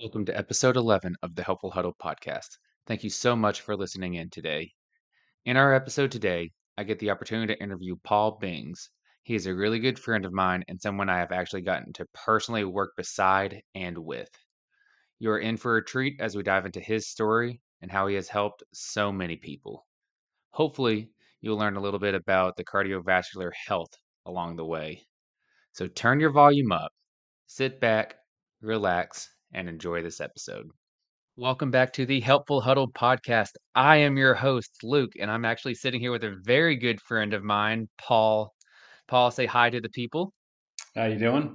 Welcome to episode 11 of the Helpful Huddle podcast. Thank you so much for listening in today. In our episode today, I get the opportunity to interview Paul Bengds. He is a really good friend of mine and someone I have actually gotten to personally work beside and with. You're in for a treat as we dive into his story and how he has helped so many people. Hopefully, you'll learn a little bit about the cardiovascular health along the way. So turn your volume up, sit back, relax, and enjoy this episode. Welcome back to the Helpful Huddle podcast. I am your host, Luke, and I'm actually sitting here with a very good friend of mine, Paul. Paul, say hi to the people. How you doing?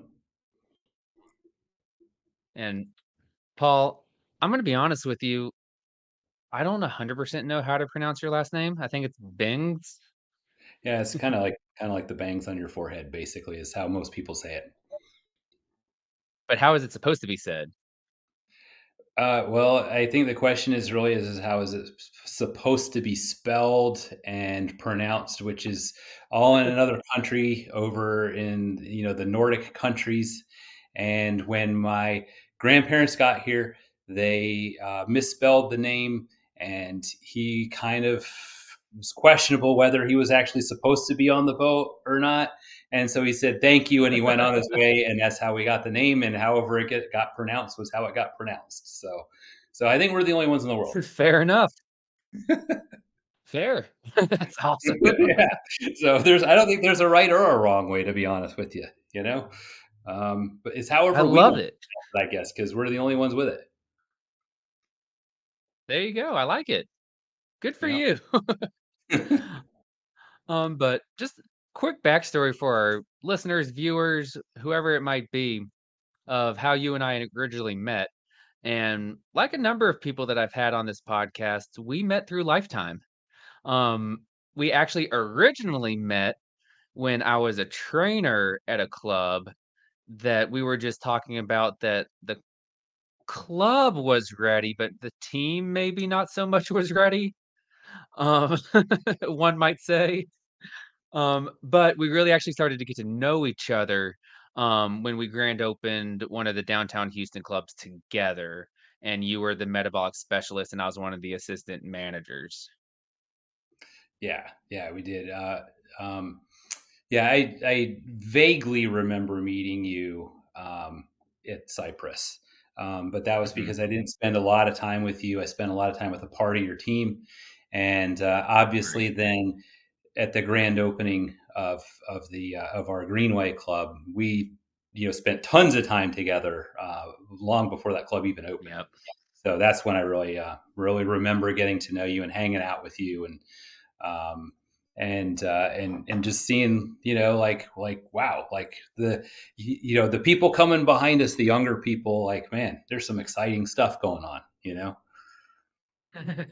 And Paul, I'm going to be honest with you. I don't 100% know how to pronounce your last name. I think it's Bengds. Yeah, it's kind of like kind of like the bangs on your forehead basically is how most people say it. But how is it supposed to be said? Uh, well, I think the question is really is, is how is it supposed to be spelled and pronounced, which is all in another country over in you know the Nordic countries. And when my grandparents got here, they uh, misspelled the name, and he kind of was questionable whether he was actually supposed to be on the boat or not. And so he said, thank you. And he went on his way. And that's how we got the name. And however it get, got pronounced was how it got pronounced. So, so I think we're the only ones in the world. Fair enough. Fair. that's awesome. yeah. So there's, I don't think there's a right or a wrong way, to be honest with you, you know? Um, but it's however I love it, I guess, because we're the only ones with it. There you go. I like it. Good for yeah. you. um, but just quick backstory for our listeners, viewers, whoever it might be, of how you and I originally met. And like a number of people that I've had on this podcast, we met through Lifetime. Um, we actually originally met when I was a trainer at a club that we were just talking about that the club was ready, but the team maybe not so much was ready. Um, one might say. Um, but we really actually started to get to know each other um, when we grand opened one of the downtown Houston clubs together. And you were the metabolic specialist, and I was one of the assistant managers. Yeah, yeah, we did. Uh, um, yeah, I, I vaguely remember meeting you um, at Cypress, um, but that was mm-hmm. because I didn't spend a lot of time with you. I spent a lot of time with a part of your team, and uh, obviously, then at the grand opening of of the uh, of our Greenway Club, we you know spent tons of time together uh, long before that club even opened. Yep. So that's when I really uh, really remember getting to know you and hanging out with you and um, and uh, and and just seeing you know like like wow like the you know the people coming behind us the younger people like man there's some exciting stuff going on you know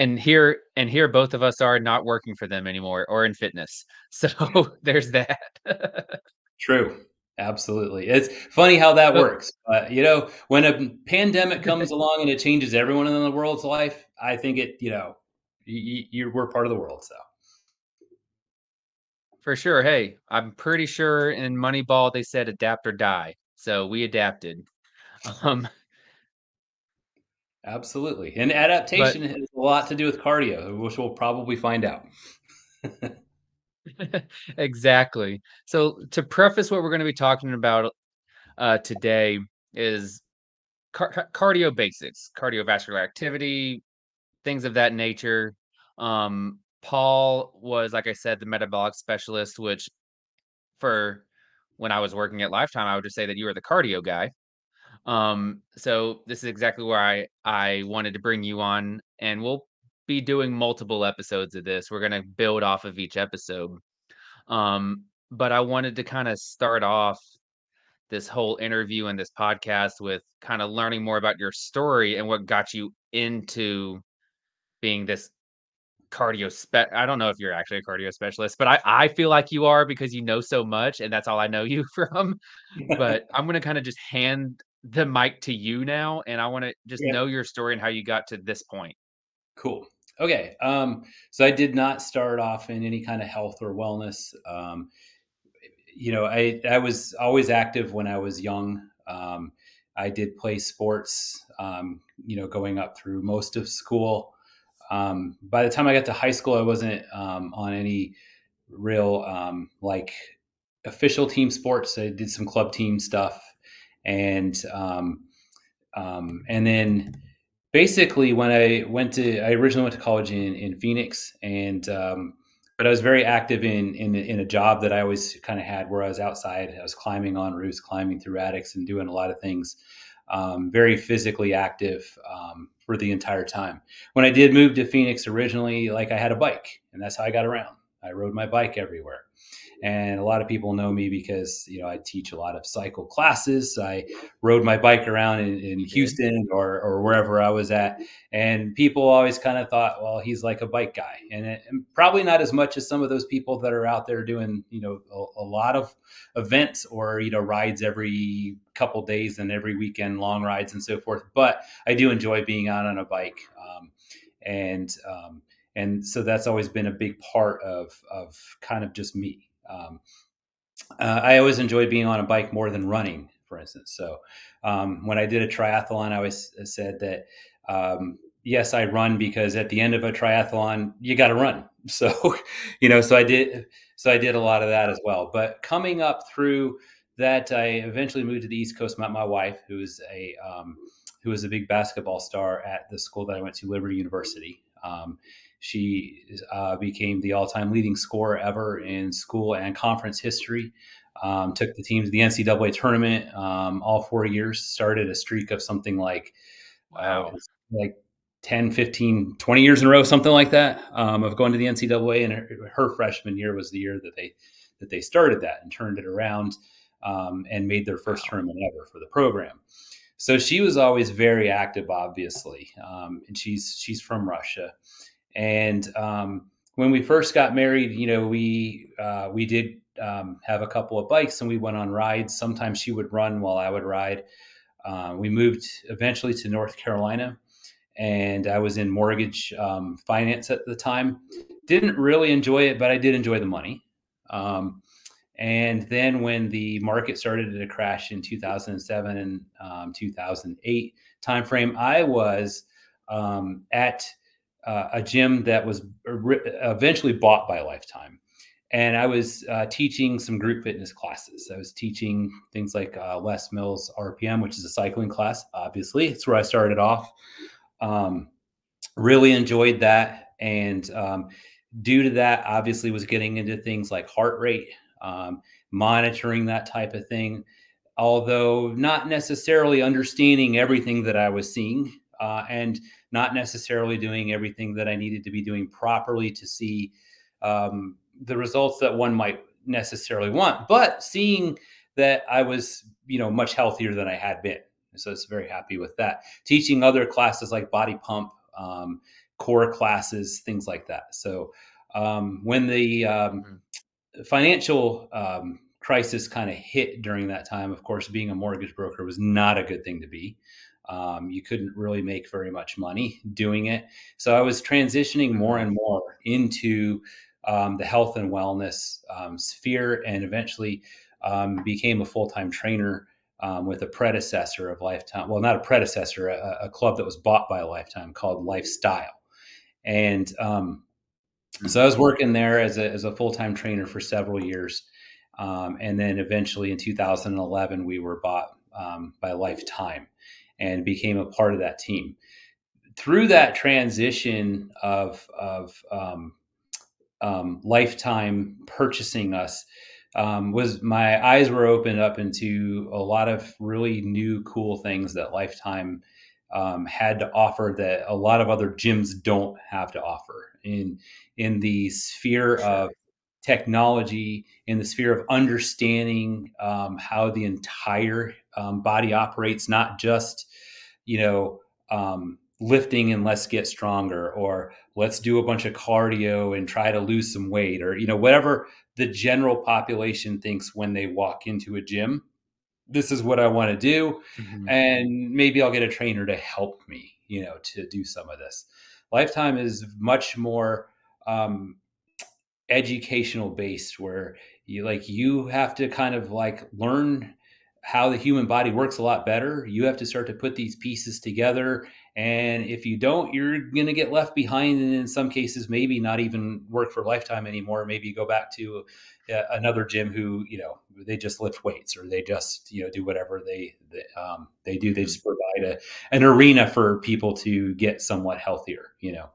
and here and here both of us are not working for them anymore or in fitness. So there's that. True. Absolutely. It's funny how that works but you know when a pandemic comes along and it changes everyone in the world's life i think it you know you, you we're part of the world so. For sure. Hey i'm pretty sure in moneyball they said adapt or die so we adapted. Um Absolutely. And adaptation but, has a lot to do with cardio, which we'll probably find out. exactly. So, to preface what we're going to be talking about uh, today is car- cardio basics, cardiovascular activity, things of that nature. Um, Paul was, like I said, the metabolic specialist, which for when I was working at Lifetime, I would just say that you were the cardio guy. Um, so this is exactly where I I wanted to bring you on, and we'll be doing multiple episodes of this. We're gonna build off of each episode. Um, but I wanted to kind of start off this whole interview and this podcast with kind of learning more about your story and what got you into being this cardio spe- I don't know if you're actually a cardio specialist, but I I feel like you are because you know so much and that's all I know you from. but I'm going to kind of just hand the mic to you now, and I want to just yeah. know your story and how you got to this point. Cool. Okay. Um, so I did not start off in any kind of health or wellness. Um, you know, I I was always active when I was young. Um, I did play sports, um, you know, going up through most of school. Um, by the time I got to high school, I wasn't um, on any real um, like official team sports. I did some club team stuff, and um, um, and then basically when I went to, I originally went to college in in Phoenix, and um, but I was very active in in in a job that I always kind of had where I was outside. I was climbing on roofs, climbing through attics, and doing a lot of things um, very physically active um, for the entire time. When I did move to Phoenix originally, like I had a bike, and that's how I got around. I rode my bike everywhere. And a lot of people know me because you know I teach a lot of cycle classes. I rode my bike around in, in Houston or, or wherever I was at, and people always kind of thought, well, he's like a bike guy, and, it, and, probably not as much as some of those people that are out there doing you know a, a lot of events or you know rides every couple days and every weekend, long rides and so forth. But I do enjoy being out on a bike, um, and um, and so that's always been a big part of of kind of just me um, uh, I always enjoyed being on a bike more than running, for instance. So um, when I did a triathlon, I always said that um, yes, I run because at the end of a triathlon, you got to run. So you know, so I did. So I did a lot of that as well. But coming up through that, I eventually moved to the East Coast. Met my wife, who is a um, who was a big basketball star at the school that I went to, Liberty University. Um, she uh, became the all-time leading scorer ever in school and conference history. Um, took the team to the NCAA tournament um, all four years. Started a streak of something like wow, uh, like 10, 15, 20 years in a row, something like that, um, of going to the NCAA. And her, her, freshman year was the year that they that they started that and turned it around um, and made their first tournament ever for the program. So she was always very active, obviously, um, and she's she's from Russia. And um, when we first got married, you know, we uh, we did um, have a couple of bikes and we went on rides. Sometimes she would run while I would ride. Uh, we moved eventually to North Carolina, and I was in mortgage um, finance at the time. Didn't really enjoy it, but I did enjoy the money. Um, and then when the market started to crash in 2007 and um, 2008 timeframe, I was um, at uh, a gym that was eventually bought by Lifetime. And I was uh, teaching some group fitness classes. I was teaching things like uh, Les Mills RPM, which is a cycling class. Obviously, it's where I started off. Um, really enjoyed that, and um, due to that, obviously, was getting into things like heart rate, um, monitoring that type of thing. Although not necessarily understanding everything that I was seeing, uh, and not necessarily doing everything that I needed to be doing properly to see um, the results that one might necessarily want, but seeing that I was, you know, much healthier than I had been. So I was very happy with that. Teaching other classes like body pump, um, core classes, things like that. So um, when the um, mm-hmm. financial um, crisis kind of hit during that time, of course, being a mortgage broker was not a good thing to be. Um, you couldn't really make very much money doing it. So I was transitioning more and more into um, the health and wellness um, sphere and eventually um, became a full time trainer um, with a predecessor of Lifetime. Well, not a predecessor, a, a, club that was bought by Lifetime called Lifestyle. And um, so I was working there as a, as a full time trainer for several years. and then eventually in 2011, we were bought by Lifetime and became a part of that team. Through that transition of of um, um, lifetime purchasing us, um, was my eyes were opened up into a lot of really new, cool things that Lifetime um, had to offer that a lot of other gyms don't have to offer in in the sphere sure. of technology, in the sphere of understanding um, how the entire um, body operates, not just you know, um, lifting and let's get stronger, or let's do a bunch of cardio and try to lose some weight, or, you know, whatever the general population thinks when they walk into a gym. This is what I want to do. Mm-hmm. And maybe I'll get a trainer to help me, you know, to do some of this. Lifetime is much more um, educational based where you like you have to kind of like learn how the human body works a lot better. You have to start to put these pieces together. And if you don't, you're going to get left behind. And in some cases, maybe not even work for a lifetime anymore. Maybe you go back to uh, another gym who, you know, they just lift weights or they just, you know, do whatever they, they, um, they do. They just provide a, an arena for people to get somewhat healthier, you know.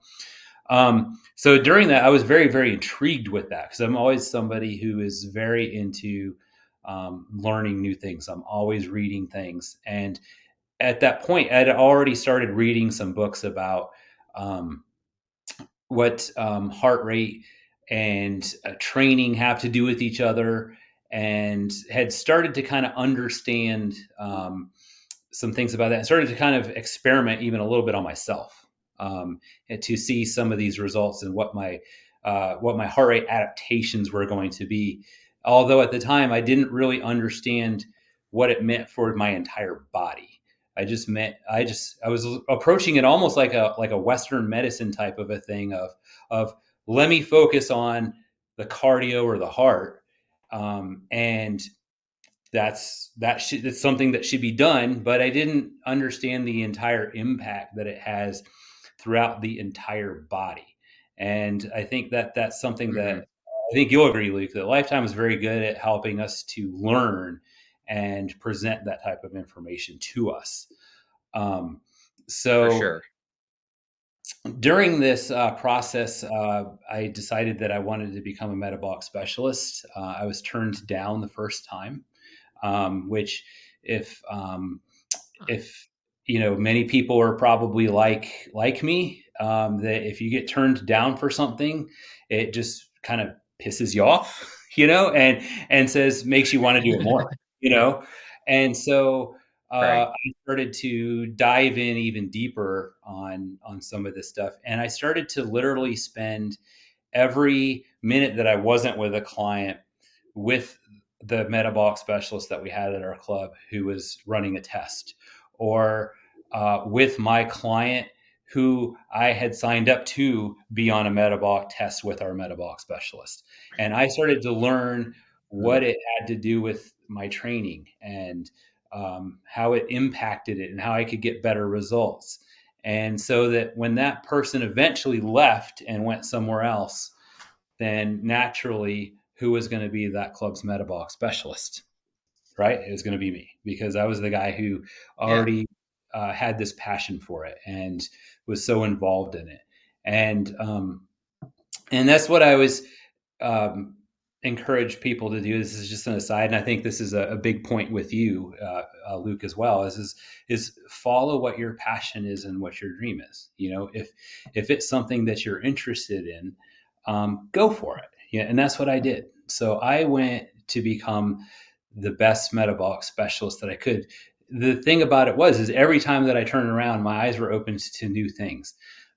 Um, so during that, I was very, very intrigued with that because I'm always somebody who is very into um, learning new things. I'm always reading things. And at that point, I'd already started reading some books about um, what um, heart rate and uh, training have to do with each other and had started to kind of understand um, some things about that and started to kind of experiment even a little bit on myself um, to see some of these results and what my uh, what my heart rate adaptations were going to be although at the time I didn't really understand what it meant for my entire body. I just meant I just I was approaching it almost like a like a Western medicine type of a thing of of let me focus on the cardio or the heart, um, and that's that should that's something that should be done. But I didn't understand the entire impact that it has throughout the entire body, and I think that that's something mm-hmm. that I think you'll agree, Luke, that Lifetime is very good at helping us to learn and present that type of information to us. Um, so, For sure. During this uh, process, uh, I decided that I wanted to become a metabolic specialist. Uh, I was turned down the first time, um, which, if um, if you know, many people are probably like like me. Um, that if you get turned down for something, it just kind of pisses you off, you know, and and says makes you want to do it more, you know. And so uh, right. I started to dive in even deeper on on some of this stuff, and I started to literally spend every minute that I wasn't with a client with the metabolic specialist that we had at our club who was running a test, or uh, with my client who I had signed up to be on a metabolic test with our metabolic specialist. And I started to learn what it had to do with my training and um, how it impacted it and how I could get better results. And so that when that person eventually left and went somewhere else, then naturally, who was going to be that club's metabolic specialist? Right? It was going to be me because I was the guy who already. Uh, had this passion for it and was so involved in it. And um, and that's what I was um, encourage people to do. This is just an aside, and I think this is a, a big point with you, uh, uh, Luke, as well. Is, is is follow what your passion is and what your dream is. You know, if if it's something that you're interested in, um, go for it. Yeah, and that's what I did. So I went to become the best metabolic specialist that I could. The thing about it was, is every time that I turned around, my eyes were open to new things.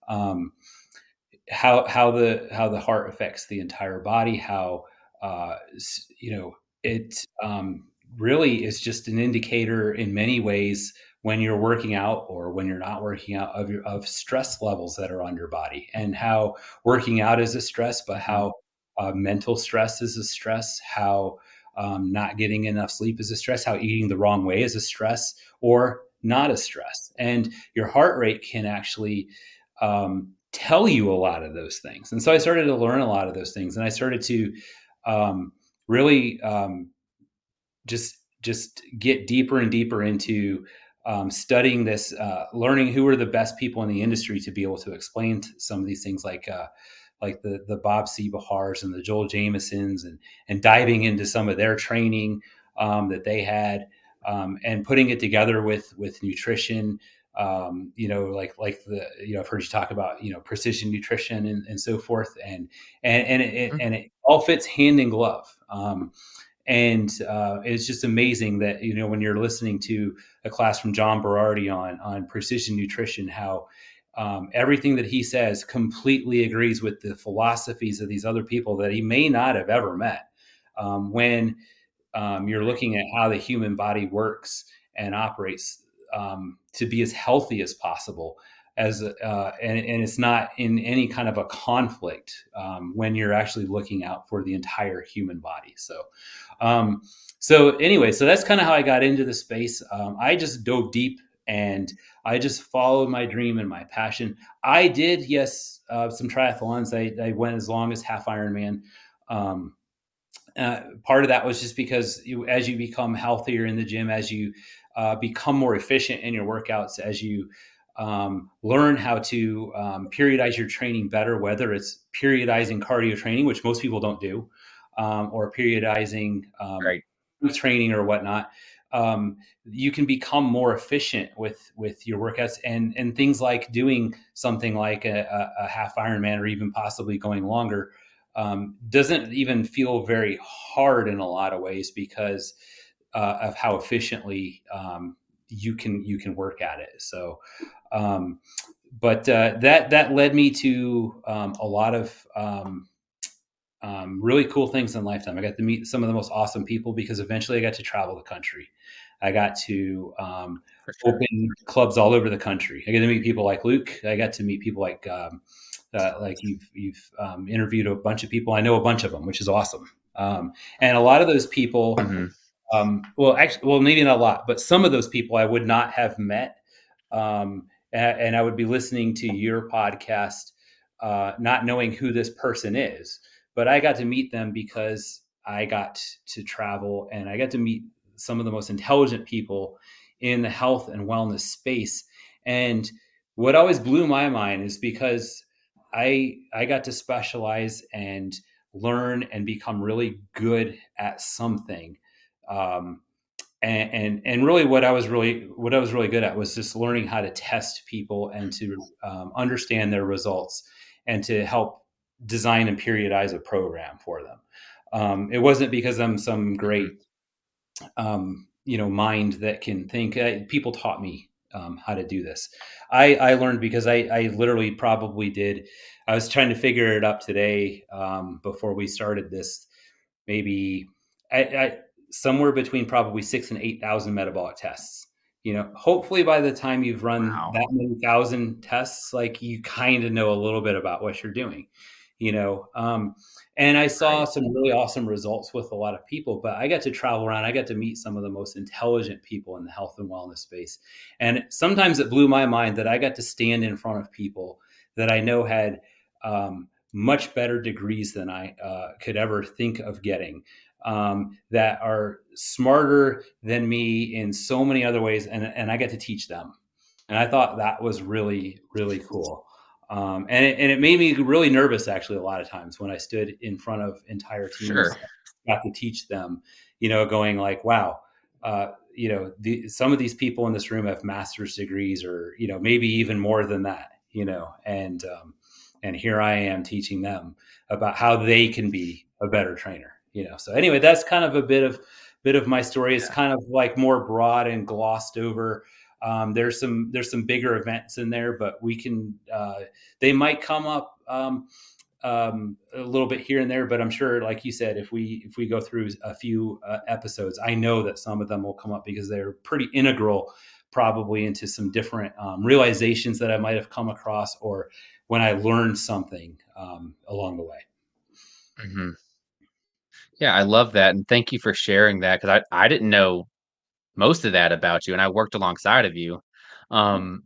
Um, how how the how the heart affects the entire body, how uh, you know, it um, really is just an indicator in many ways when you're working out or when you're not working out of your of stress levels that are on your body and how working out is a stress, but how uh, mental stress is a stress, how um, not getting enough sleep is a stress, how eating the wrong way is a stress or not a stress, and your heart rate can actually um, tell you a lot of those things. And so I started to learn a lot of those things, and I started to um, really um, just just get deeper and deeper into um, studying this, uh, learning who are the best people in the industry to be able to explain some of these things, like uh, like the the Bob Seebohars and the Joel Jamiesons and and diving into some of their training um, that they had, um, and putting it together with with nutrition um, you know, like like the you know I've heard you talk about you know precision nutrition and, and so forth, and and and it, mm-hmm. and it all fits hand in glove. Um, and uh, it's just amazing that you know when you're listening to a class from John Berardi on on precision nutrition, how um, everything that he says completely agrees with the philosophies of these other people that he may not have ever met. Um, when um, you're looking at how the human body works and operates, um, to be as healthy as possible as uh, and, and, it's not in any kind of a conflict um, when you're actually looking out for the entire human body so um, so anyway, so that's kind of how I got into the space. I just dove deep and I just followed my dream and my passion. I did, yes, uh, some triathlons. I, I, went as long as half Ironman. Um, uh, part of that was just because you, as you become healthier in the gym, as you uh, become more efficient in your workouts, as you um, learn how to um, periodize your training better, whether it's periodizing cardio training, which most people don't do, um, or periodizing um, right. training or whatnot. Um, you can become more efficient with with your workouts and and things like doing something like a, a half Ironman or even possibly going longer um, doesn't even feel very hard in a lot of ways because uh, of how efficiently um, you can you can work at it. So, um, but uh, that that led me to um, a lot of um, um, really cool things in lifetime. I got to meet some of the most awesome people because eventually I got to travel the country. I got to um, sure. open clubs all over the country. I got to meet people like Luke. I got to meet people like um, uh, like you've you've um, interviewed a bunch of people. I know a bunch of them, which is awesome. Um, and a lot of those people, mm-hmm. Um, well, actually, well, maybe not a lot, but some of those people I would not have met. And, and, I would be listening to your podcast, uh, not knowing who this person is but I got to meet them because I got to travel and I got to meet some of the most intelligent people in the health and wellness space. And what always blew my mind is because I I got to specialize and learn and become really good at something. Um, and, and, and really what I was really what I was really good at was just learning how to test people and to um, understand their results and to help design and periodize a program for them. Um, it wasn't because I'm some great, um, you know, mind that can think. People taught me um, how to do this. I, I learned because I, I, literally probably did. I was trying to figure it up today um, before we started this. Maybe I, I, somewhere between probably six and eight thousand metabolic tests you know hopefully by the time you've run wow. that many thousand tests like you kind of know a little bit about what you're doing you know um, and i saw some really awesome results with a lot of people but i got to travel around. I got to meet some of the most intelligent people in the health and wellness space. And sometimes it blew my mind that i got to stand in front of people that i know had um, much better degrees than i uh, could ever think of getting um, that are smarter than me in so many other ways and, and i got to teach them. And i thought that was really really cool um, and it, and it made me really nervous actually a lot of times when I stood in front of entire teams, sure. got to teach them, you know, going like, wow, uh, you know, the, some of these people in this room have master's degrees or you know maybe even more than that, you know, and um, and here I am teaching them about how they can be a better trainer, you know. So anyway, that's kind of a bit of bit of my story. It's yeah. kind of like more broad and glossed over. Um, there's some there's some bigger events in there, but we can uh, they might come up um, um, a little bit here and there. But I'm sure, like you said, if we if we go through a few uh, episodes, I know that some of them will come up because they're pretty integral, probably into some different um, realizations that I might have come across or when I learned something um, along the way. Mm-hmm. Yeah, I love that, and thank you for sharing that because I I didn't know most of that about you, and I worked alongside of you. Mm. Um,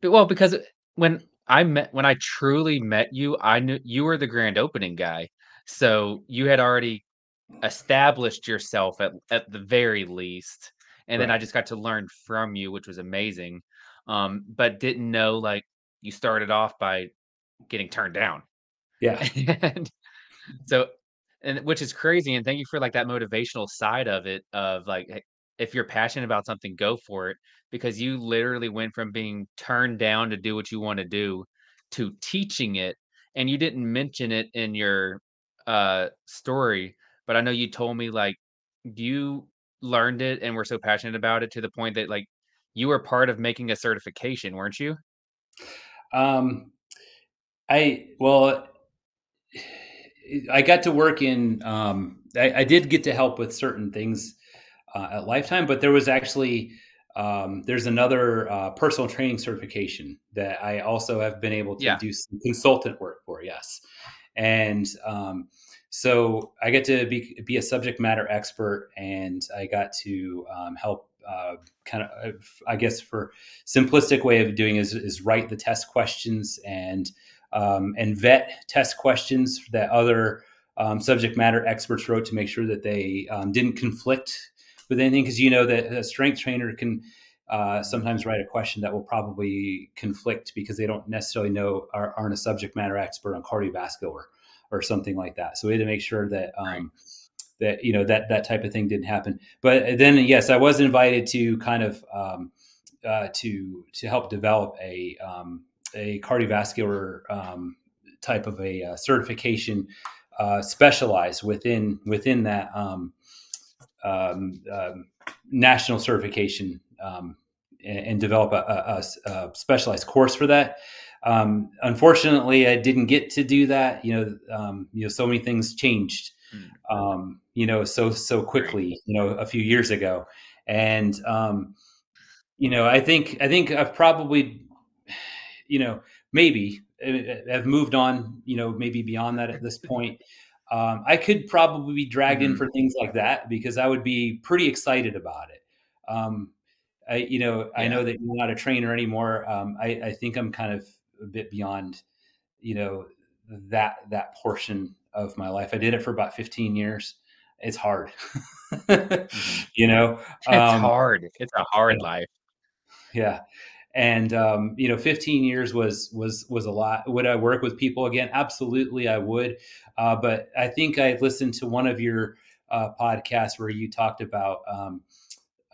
but, well, because when I met when I truly met you, I knew you were the grand opening guy. So you had already established yourself at at the very least, and right. then I just got to learn from you, which was amazing. Um, but didn't know like you started off by getting turned down. Yeah. and so and which is crazy and thank you for like that motivational side of it of like if you're passionate about something, go for it because you literally went from being turned down to do what you want to do to teaching it. And you didn't mention it in your uh, story, but I know you told me like you learned it and were so passionate about it to the point that like you were part of making a certification, weren't you? Um, I well, I got to work in. Um, I, I did get to help with certain things uh, at Lifetime, but there was actually um, there's another uh, personal training certification that I also have been able to yeah. do some consultant work for. Yes, and um, so I get to be, be a subject matter expert, and I got to um, help. Uh, kind of, I guess, for simplistic way of doing is is write the test questions and um, and vet test questions that other um, subject matter experts wrote to make sure that they um, didn't conflict with anything. Because you know that a strength trainer can uh, sometimes write a question that will probably conflict because they don't necessarily know are, aren't a subject matter expert on cardiovascular or something like that. So we had to make sure that um, right. that you know that that type of thing didn't happen. But then yes, I was invited to kind of um, uh, to to help develop a um, a cardiovascular um, type of a uh, certification uh, specialized within within that um, um, national certification um, and, and, develop a, a, a, specialized course for that. Um, unfortunately, I didn't get to do that. You know, um, you know, so many things changed. Hmm. Um, you know, so so quickly. You know, a few years ago, and um, you know, I think I think I've probably, you know, maybe have moved on. You know, maybe beyond that at this point. Um, I could probably be dragged mm-hmm. in for things like that because I would be pretty excited about it. Um, I, you know, yeah. I know that you're not a trainer anymore. Um, I, I, think I'm kind of a bit beyond, you know, that that portion of my life. I did it for about 15 years. It's hard, mm-hmm. you know. It's um, hard. It's a hard yeah. life. Yeah, and um, you know, 15 years was was was a lot. Would I work with people again? Absolutely, I would. Uh, but I think I listened to one of your uh, podcasts where you talked about um,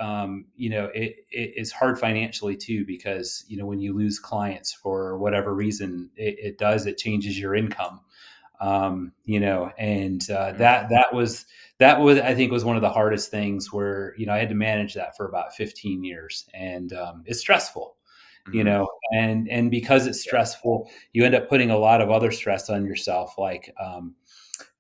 um, you know, it, it is hard financially too because you know when you lose clients for whatever reason, it, it does it changes your income. Um, you know, and uh, mm-hmm. that that was that was I think was one of the hardest things where you know I had to manage that for about 15 years, and um, it's stressful. Mm-hmm. You know, and and because it's stressful, you end up putting a lot of other stress on yourself, like um,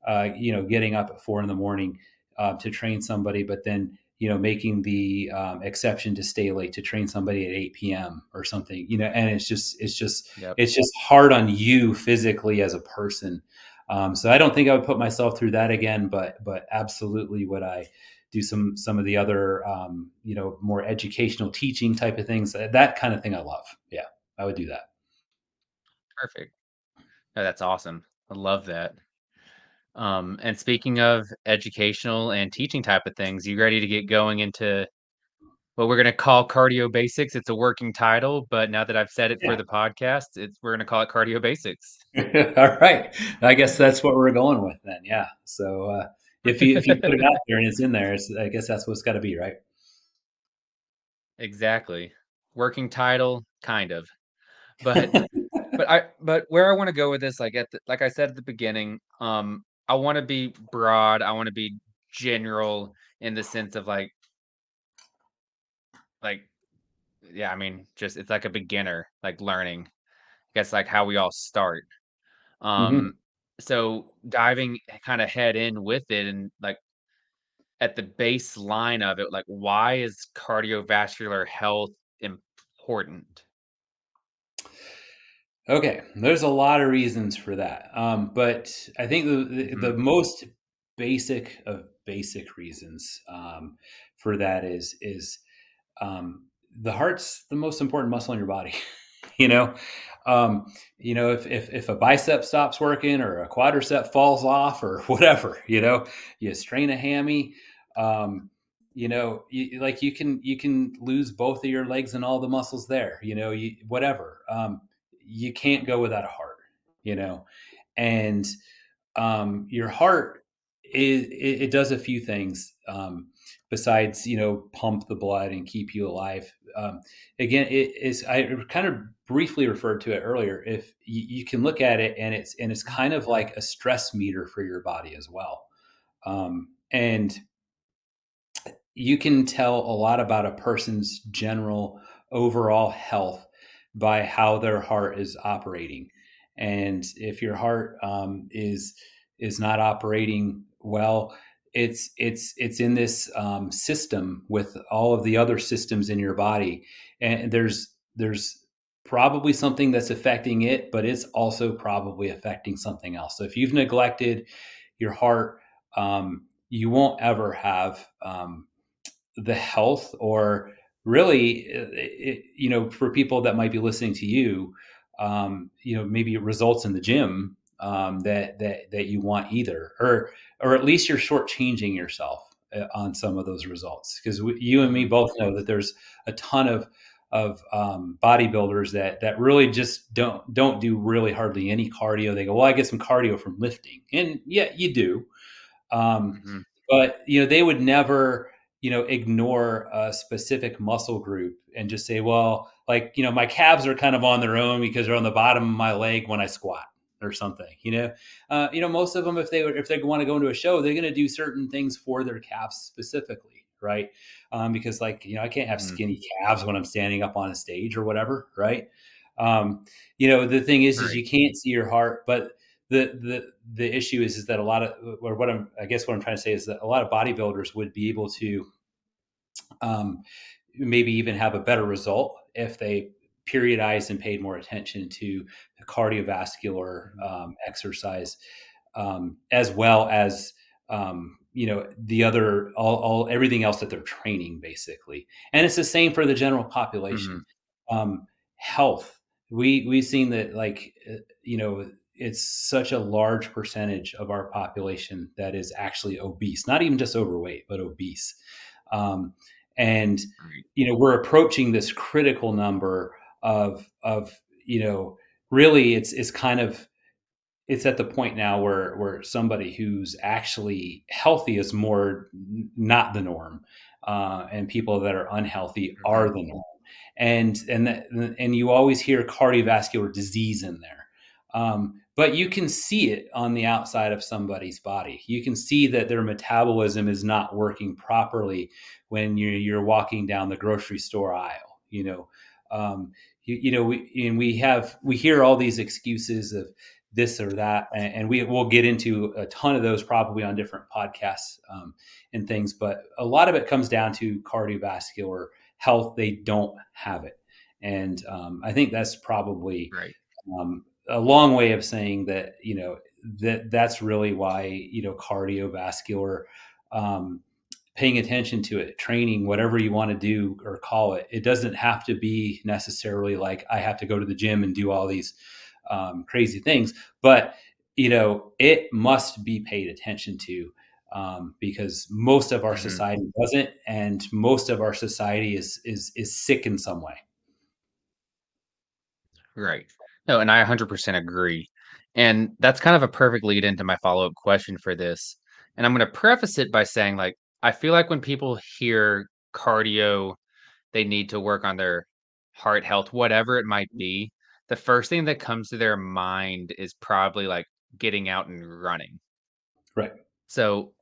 uh, you know, getting up at four in the morning uh, to train somebody, but then you know, making the um, exception to stay late to train somebody at 8 p.m. or something, you know, and it's just, it's just, yep. it's just hard on you physically as a person. Um, so I don't think I would put myself through that again, but, but absolutely would I do some, some of the other, um, you know, more educational teaching type of things, that kind of thing I love. Yeah, I would do that. Perfect. Oh, that's awesome. I love that. Um, and speaking of educational and teaching type of things, you ready to get going into what we're going to call cardio basics? It's a working title, but now that I've said it yeah. for the podcast, it's we're going to call it cardio basics. All right, I guess that's what we're going with then. Yeah. So uh, if you if you put it out there and it's in there, it's, I guess that's what's got to be, right? Exactly. Working title, kind of, but but I but where I want to go with this, like at the, like I said at the beginning, um, I want to be broad. I want to be general in the sense of like, like, yeah. I mean, just it's like a beginner, like learning. I guess like how we all start. Um, mm-hmm. So diving kind of head in with it and like at the baseline of it, like why is cardiovascular health important? Okay, there's a lot of reasons for that, um, but I think the, the, mm-hmm. the, most basic of basic reasons um, for that is is um, the heart's the most important muscle in your body. you know, um, you know if, if if a bicep stops working or a quadricep falls off or whatever, you know, you strain a hammy. Um, you know, you, like you can you can lose both of your legs and all the muscles there. You know, you, whatever um, you can't go without a heart, you know, and um, your heart is, it, it, does a few things um, besides you know pump the blood and keep you alive. Um, again, it is I kind of briefly referred to it earlier. If you, you, can look at it and it's and it's kind of like a stress meter for your body as well, um, and you can tell a lot about a person's general overall health by how their heart is operating. And if your heart um, is is not operating well, it's it's it's in this um, system with all of the other systems in your body, and there's there's probably something that's affecting it, but it's also probably affecting something else. So if you've neglected your heart, um, you won't ever have um, the health or really, it, it, you know, for people that might be listening to you, um, you know, maybe it results in the gym um, that that that you want either, or or at least you're shortchanging yourself uh, on some of those results because you and me both know that there's a ton of of um, bodybuilders that that really just don't don't do really hardly any cardio. They go, well, I get some cardio from lifting, and yeah, you do. Um, mm-hmm. But you know, they would never you know ignore a specific muscle group and just say, well, like you know, my calves are kind of on their own because they're on the bottom of my leg when I squat or something. You know, uh, you know, most of them, if they were if they want to go into a show, they're going to do certain things for their calves specifically right? Um, because like you know, I can't have mm. skinny calves when I'm standing up on a stage or whatever, right? Um, you know, the thing is, right. is you can't see your heart, but the the the issue is is that a lot of or what I'm I guess what I'm trying to say is that a lot of bodybuilders would be able to um, maybe even have a better result if they periodized and paid more attention to the cardiovascular um, exercise um, as well as um, you know the other all, all everything else that they're training basically. And it's the same for the general population. Mm-hmm. um, health. We we've seen that like uh, you know it's such a large percentage of our population that is actually obese not even just overweight but obese. Um, and you know we're approaching this critical number of of you know really it's it's kind of it's at the point now where where somebody who's actually healthy is more not the norm, uh, and people that are unhealthy mm-hmm. are the norm. And and that, and you always hear cardiovascular disease in there, um, but you can see it on the outside of somebody's body. You can see that their metabolism is not working properly when you're you're walking down the grocery store aisle. You know. Um, you, you know, we and we have we hear all these excuses of this or that and, and, we will get into a ton of those probably on different podcasts um, and things but a lot of it comes down to cardiovascular health they don't have it and um, i think that's probably right. um, a long way of saying that you know that that's really why you know cardiovascular um, paying attention to it training whatever you want to do or call it it doesn't have to be necessarily like i have to go to the gym and do all these um, crazy things. But you know, it must be paid attention to um, because most of our mm-hmm. society doesn't, and most of our society is is is sick in some way. Right. No, and I 100% agree. And that's kind of a perfect lead into my follow up question for this. And I'm going to preface it by saying, like, I feel like when people hear cardio, they need to work on their heart health, whatever it might be the first thing that comes to their mind is probably like getting out and running. Right. So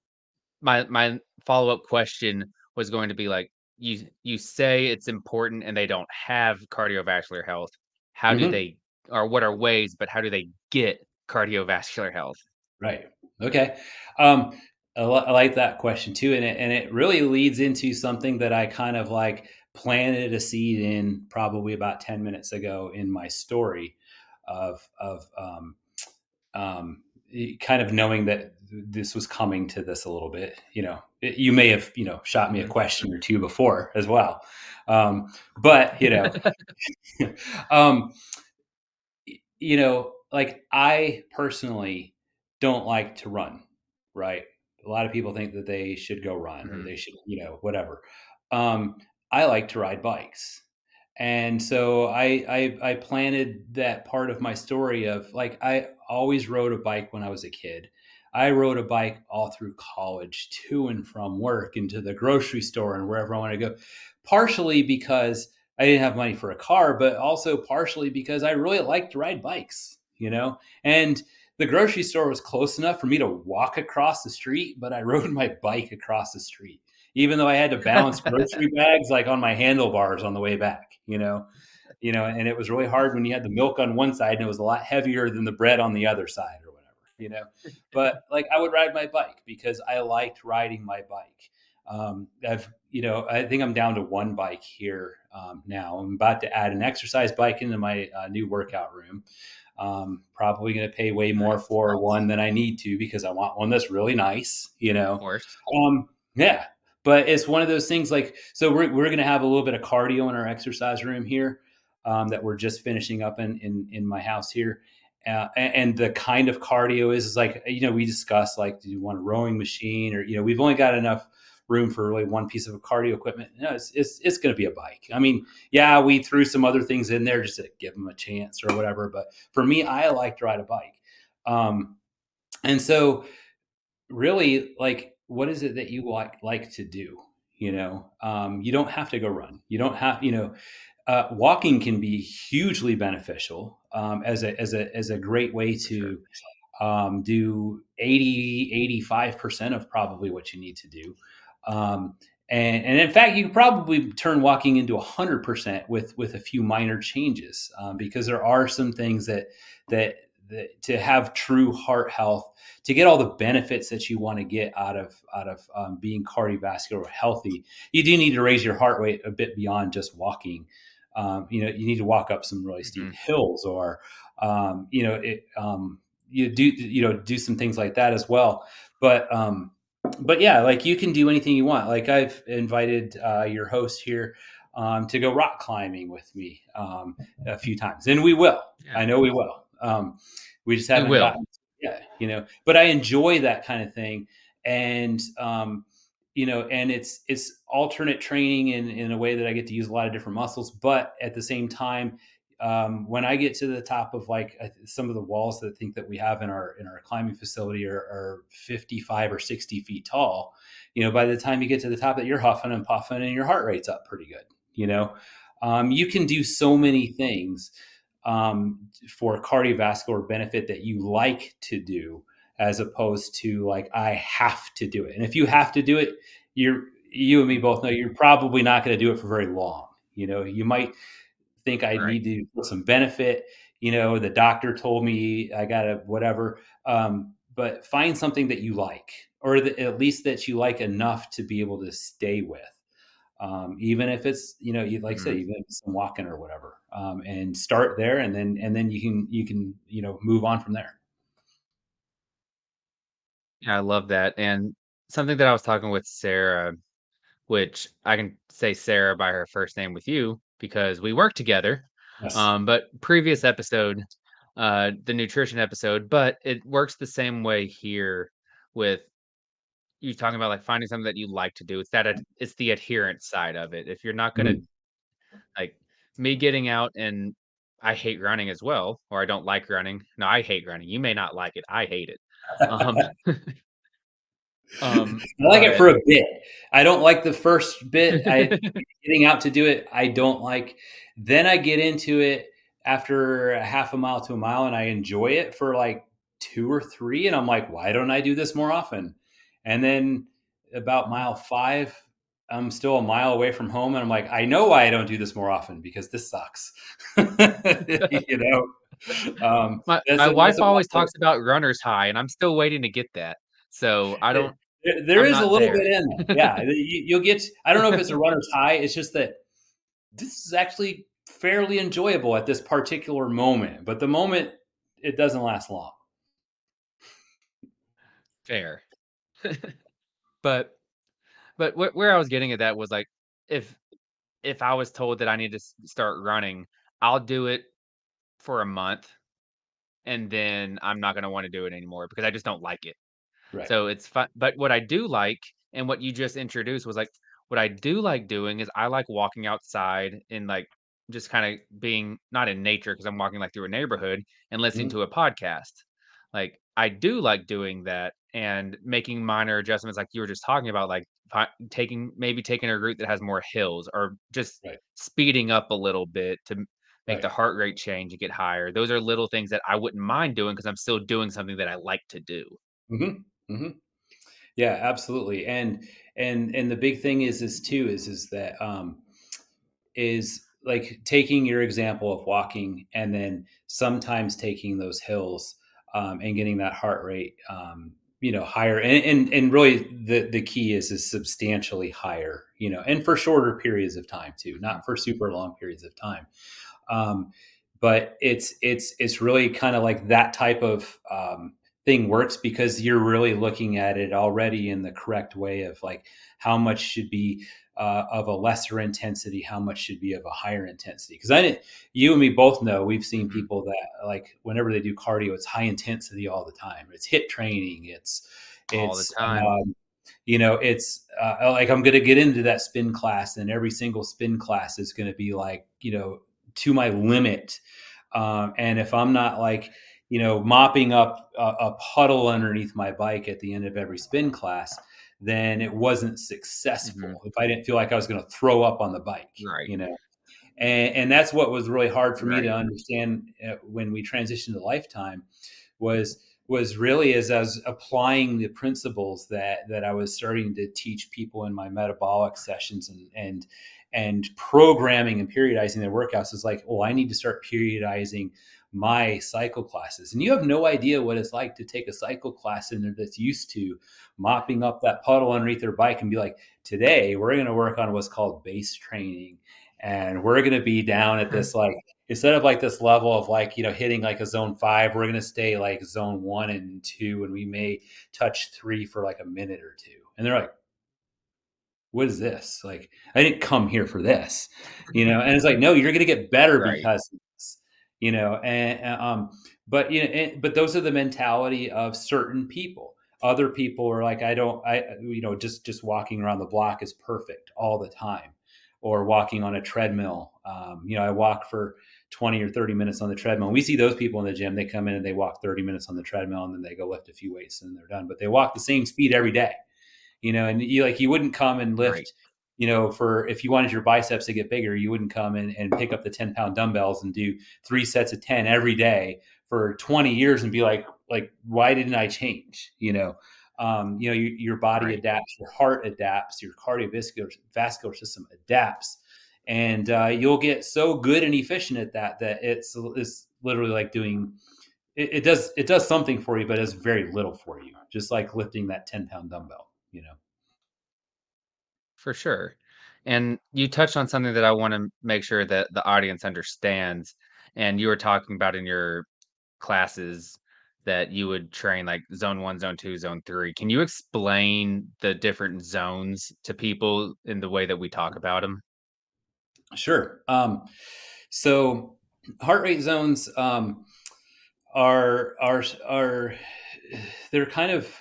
my my follow-up question was going to be like you you say it's important and they don't have cardiovascular health. How mm-hmm. do they or what are ways but how do they get cardiovascular health? Right. Okay. Um I, like that question too and it, and it really leads into something that I kind of like planted a seed in probably about 10 minutes ago in my story of, of um, um, kind of knowing that this was coming to this a little bit. You know, it, you may have, you know, shot me a question or two before as well. Um, but, you know, um, you know, like I personally don't like to run, right? A lot of people think that they should go run mm-hmm. or they should, you know, whatever. Um, I like to ride bikes. And so I, I, I planted that part of my story of like I always rode a bike when I was a kid. I rode a bike all through college, to and from work, into the grocery store, and wherever I want to go. Partially because I didn't have money for a car, but also partially because I really liked to ride bikes, you know. And the grocery store was close enough for me to walk across the street, but I rode my bike across the street even though I had to balance grocery bags like on my handlebars on the way back, you know, you know, and it was really hard when you had the milk on one side and it was a lot heavier than the bread on the other side or whatever, you know. But like I would ride my bike because I liked riding my bike. Um, I've, you know, I think I'm down to one bike here um, now. I'm about to add an exercise bike into my uh, new workout room. Um, probably going to pay way more for one than I need to because I want one that's really nice, you know. Of course. Um, yeah, but it's one of those things like so we're we're going to have a little bit of cardio in our exercise room here um, that we're just finishing up in in, in my house here. Uh, and, and the kind of cardio is, is like you know we discussed like do you want a rowing machine or you know we've only got enough room for really one piece of cardio equipment. No, it's it's, it's going to be a bike. I mean, yeah, we threw some other things in there just to give them a chance or whatever. But for me, I like to ride a bike, um, and so really, like, what is it that you like like to do? You know, um, you don't have to go run. You don't have, you know, uh, walking can be hugely beneficial um, as a as a as a great way to um, do 80 85% of probably what you need to do um, and, and, in fact, you could probably turn walking into 100% with, with a few minor changes um, because there are some things that, that, that, to have true heart health, to get all the benefits that you want to get out of, out of um, being cardiovascular healthy, you do need to raise your heart rate a bit beyond just walking. Um, you know, you need to walk up some really steep mm-hmm. hills or, um, you know, it, um, you do, you know, do some things like that as well. But, um, but yeah, like you can do anything you want. Like I've invited uh, your host here um, to go rock climbing with me um, a few times, and we will. Yeah. I know we will. Um, we just haven't. We Gotten, yeah, you know. But I enjoy that kind of thing, and um, you know, and it's it's alternate training in in a way that I get to use a lot of different muscles, but at the same time, um, when I get to the top of like some of the walls that I think that we have in our in our climbing facility are, are 55 or 60 feet tall, you know, by the time you get to the top, that you're huffing and puffing and your heart rate's up pretty good. You know, um, you can do so many things um, for cardiovascular benefit that you like to do, as opposed to like I have to do it. And if you have to do it, you're you and me both know you're probably not going to do it for very long. You know, you might think I right. need to put some benefit. You know, the doctor told me I got to whatever. Um, but find something that you like, or the, at least that you like enough to be able to stay with. Um, even if it's you know, you like mm-hmm. say even if it's some walking or whatever, um, and start there, and then and then you can you can you know move on from there. Yeah, I love that, and something that I was talking with Sarah, which I can say Sarah by her first name with you, because we work together. Yes. Um, but previous episode, uh, the nutrition episode, but it works the same way here with you talking about like finding something that you like to do. It's that it's the adherence side of it. If you're not gonna mm. like me getting out and I hate running as well, or I don't like running. No, I hate running. You may not like it. I hate it. Um, Um, I like it for a bit. I don't like the first bit. I getting out to do it. I don't like. Then I get into it after a half a mile to a mile, and I enjoy it for like two or three, and I'm like, why don't I do this more often? And then about mile five, I'm still a mile away from home, and I'm like, I know why I don't do this more often because this sucks. you know. Um, my, my wife always talks about runner's high, and I'm still waiting to get that. So I don't. there, there is a little there. bit in there. Yeah, you, will get. I don't know if it's a runner's high. It's just that this is actually fairly enjoyable at this particular moment, but the moment it doesn't last long. Fair, but but wh- where I was getting at that was like if if I was told that I need to start running, I'll do it for a month and then I'm not going to want to do it anymore because I just don't like it. Right. So it's fun. But what I do like, and what you just introduced was like, what I do like doing is I like walking outside and like just kind of being not in nature because I'm walking like through a neighborhood and listening mm-hmm. to a podcast. Like I do like doing that and making minor adjustments, like you were just talking about, like taking maybe taking a route that has more hills or just right. speeding up a little bit to make right. the heart rate change and get higher. Those are little things that I wouldn't mind doing because I'm still doing something that I like to do. Mm-hmm. Mm-hmm. Yeah, absolutely. And and and the big thing is is too is is that um, is like taking your example of walking and then sometimes taking those hills um, and getting that heart rate um, you know higher and, and and really the the key is is substantially higher you know and for shorter periods of time too not for super long periods of time um, but it's it's it's really kind of like that type of um, thing works because you're really looking at it already in the correct way of like how much should be uh, of a lesser intensity, how much should be of a higher intensity. Because I didn't, you and me both know we've seen mm-hmm. people that like whenever they do cardio, it's high intensity all the time. It's HIIT training. It's it's all the time. Um, you know, it's uh, like I'm going to get into that spin class, and every single spin class is going to be like you know to my limit. Um, and if I'm not like you know mopping up a, a puddle underneath my bike at the end of every spin class then it wasn't successful mm-hmm. if I didn't feel like I was going to throw up on the bike, right. you know. And, and that's what was really hard for right. me to understand uh, when we transitioned to Life Time was was really as I was applying the principles that that I was starting to teach people in my metabolic sessions and and and programming and periodizing their workouts is like, oh, I need to start periodizing my cycle classes. And you have no idea what it's like to take a cycle class in there that's used to mopping up that puddle underneath their bike and be like, today we're going to work on what's called base training. And we're going to be down at this, like, instead of like this level of like, you know, hitting like a zone five, we're going to stay like zone one and two. And we may touch three for like a minute or two. And they're like, what is this? Like, I didn't come here for this, you know? And it's like, no, you're going to get better right. because you know and um but you know and, but those are the mentality of certain people. Other people are like i don't i you know just just walking around the block is perfect all the time. Or walking on a treadmill um, you know i walk for 20 or 30 minutes on the treadmill. And we see those people in the gym. They come in and they walk 30 minutes on the treadmill and then they go lift a few weights and they're done. But they walk the same speed every day you know and you like you wouldn't come and lift right you know, for if you wanted your biceps to get bigger, you wouldn't come in and pick up the 10 pound dumbbells and do three sets of 10 every day for 20 years and be like, like, why didn't I change? You know, um, you know, your, your body right. adapts, your heart adapts, your cardiovascular vascular system adapts. And uh, you'll get so good and efficient at that that it's it's literally like doing it, it does it does something for you, but it's very little for you. Just like lifting that 10 pound dumbbell, you know. For sure. And you touched on something that I wanna make sure that the audience understands, and you were talking about in your classes that you would train, like, zone 1, zone 2, zone 3. Can you explain the different zones to people in the way that we talk about them? Sure. Um, so heart rate zones, um, are are are they're kind of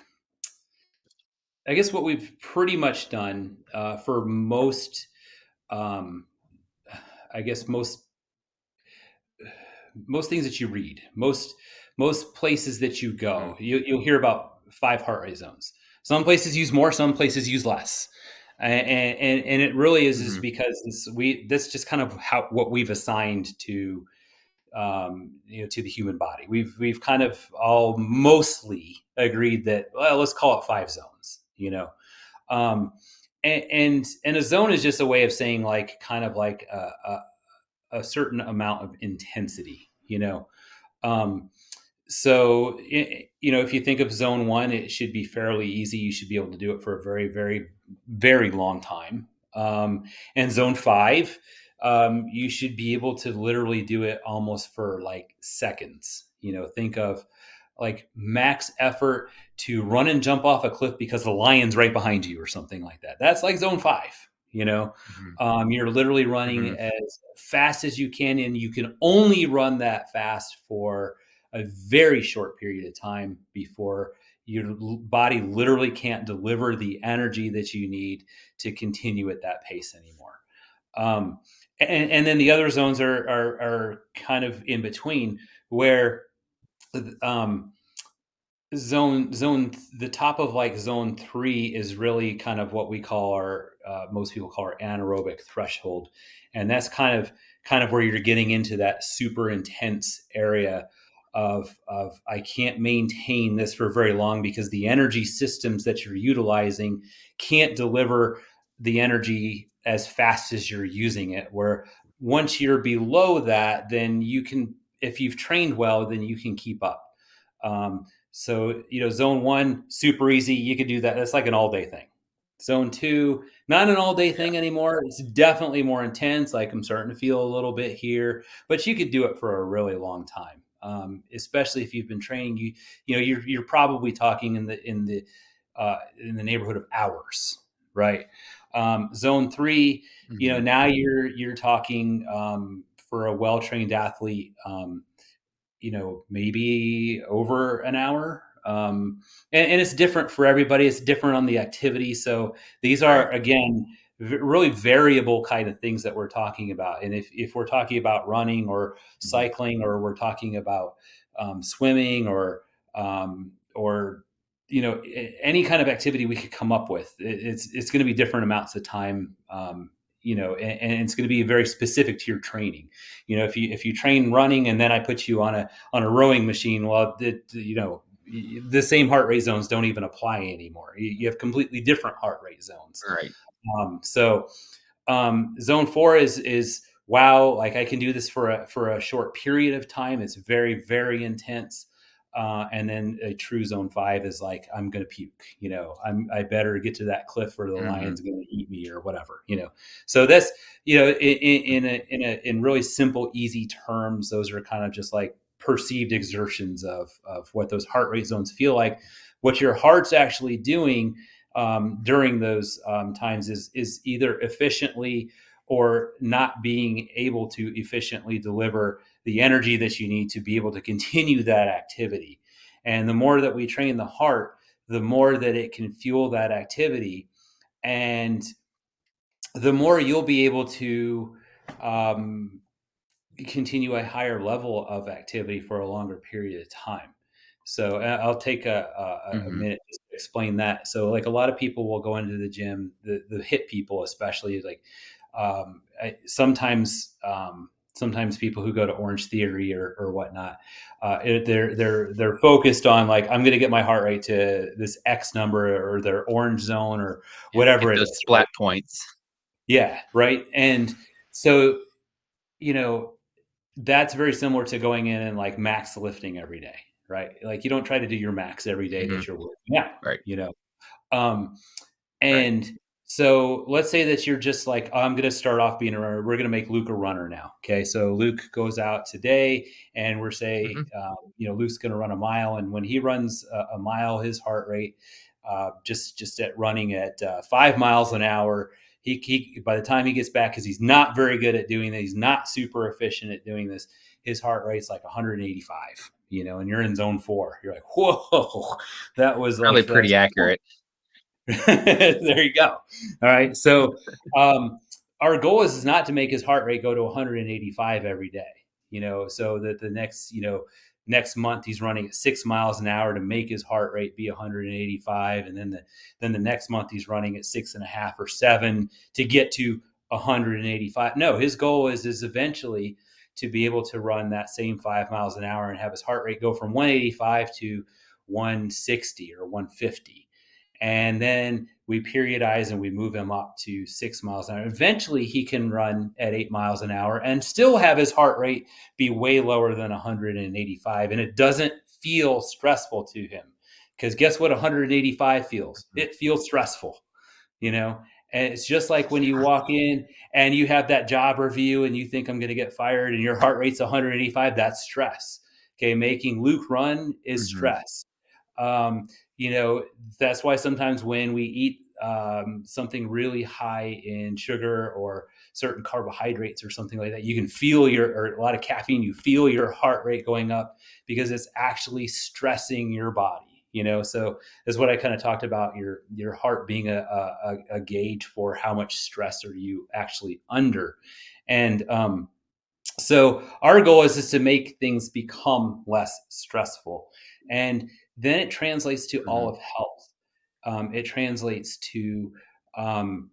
I guess what we've pretty much done uh, for most, um, I guess most most things that you read, most most places that you go, you, will hear about five heart rate zones. Some places use more, some places use less, and and, and it really is mm-hmm. is because we that's just kind of how what we've assigned to um, you know to the human body. We've we've kind of all mostly agreed that well, let's call it five zones you know? Um, and, and, and a zone is just a way of saying like kind of like a, a, a certain amount of intensity you know? Um, so you know if you think of zone one it should be fairly easy. You should be able to do it for a very very very long time. Um, and zone five um, you should be able to literally do it almost for like seconds. You know think of like max effort to run and jump off a cliff because the lion's right behind you or something like that. That's like zone five. You know, mm-hmm. um, you're literally running mm-hmm. as fast as you can, and you can only run that fast for a very short period of time before your body literally can't deliver the energy that you need to continue at that pace anymore. Um, and, and, then the other zones are, are, are kind of in between where um, zone zone the top of like zone three is really kind of what we call our uh, most people call our anaerobic threshold. And that's kind of kind of where you're getting into that super intense area of of i can't maintain this for very long because the energy systems that you're utilizing can't deliver the energy as fast as you're using it. Where once you're below that then you can if you've trained well, then you can keep up. Um, So, you know, zone one, super easy. You could do that. That's like an all day thing. Zone two, not an all day thing anymore. It's definitely more intense. Like I'm starting to feel a little bit here, but you could do it for a really long time. Um, especially if you've been training, you you know you're you're probably talking in the in the uh, in the neighborhood of hours, right? Um, zone 3 mm-hmm. you know mm-hmm. now you're you're talking um, for a well trained athlete, um, you know maybe over an hour, um, and, and, it's different for everybody. It's different on the activity. So these are again v- really variable kind of things that we're talking about. And if if we're talking about running or mm-hmm. cycling, or we're talking about um, swimming or um, or you know any kind of activity we could come up with it's it's going to be different amounts of time um, you know and, and, it's going to be very specific to your training you know if you if you train running and then i put you on a on a rowing machine well it, you know the same heart rate zones don't even apply anymore. You, have completely different heart rate zones. Right. Um, so um, zone four is is wow, like I can do this for a for a short period of time. It's very very intense. Uh, and then a true zone five is like I'm gonna puke. You know, I'm I better get to that cliff or the mm-hmm. lion's gonna eat me or whatever. You know, so that's you know in, in a in a in really simple easy terms, those are kind of just like perceived exertions of, of what those heart rate zones feel like. What your heart's actually doing um, during those um, times is, is either efficiently or not being able to efficiently deliver the energy that you need to be able to continue that activity. And the more that we train the heart, the more that it can fuel that activity. And the more you'll be able to um, continue a higher level of activity for a longer period of time. So I'll take a, a, mm-hmm. minute to explain that. So like a lot of people will go into the gym, the, the HIIT people, especially like um, I, sometimes, um, sometimes people who go to Orange Theory or, or whatnot, uh, they're they're they're focused on like I'm going to get my heart rate to this X number or their orange zone or whatever it those is. Splat points. Yeah, right. And so, you know, that's very similar to going in and like max lifting every day, right? Like you don't try to do your max every day mm-hmm. that you're working out, right? You know, um, and right. So let's say that you're just like, oh, I'm going to start off being a runner. We're going to make Luke a runner now. Okay, so Luke goes out today, and we're say, mm-hmm. uh, you know, Luke's going to run a mile, and when he runs a, a mile, his heart rate, uh, just just at running at uh, five miles an hour he, he by the time he gets back, because he's not very good at doing this, he's not super efficient at doing this. His heart rate's like 185, you know, and you're in zone four. You're like, whoa, that was probably like, pretty accurate. there you go. All right. So um, our goal is, is not to make his heart rate go to 185 every day, you know, so that the next, you know, next month he's running at six miles an hour to make his heart rate be 185 and then the then the next month he's running at six and a half or seven to get to 185 no his goal is is eventually to be able to run that same five miles an hour and have his heart rate go from 185 to 160 or 150 and then we periodize and we move him up to six miles an hour. Eventually, he can run at eight miles an hour and still have his heart rate be way lower than 185. And it doesn't feel stressful to him because guess what 185 feels? Mm-hmm. It feels stressful, you know? And it's just like when you walk in and you have that job review and you think I'm going to get fired and your heart rate's 185, that's stress. Okay. Making Luke run is mm-hmm. stress. Um, you know that's why sometimes when we eat um, something really high in sugar or certain carbohydrates or something like that you can feel your or a lot of caffeine you feel your heart rate going up because it's actually stressing your body you know? So that's what i kind of talked about your your heart being a, a, a gauge for how much stress are you actually under. And um, so our goal is just to make things become less stressful. And then it translates to mm-hmm. all of health. Um, it translates to um,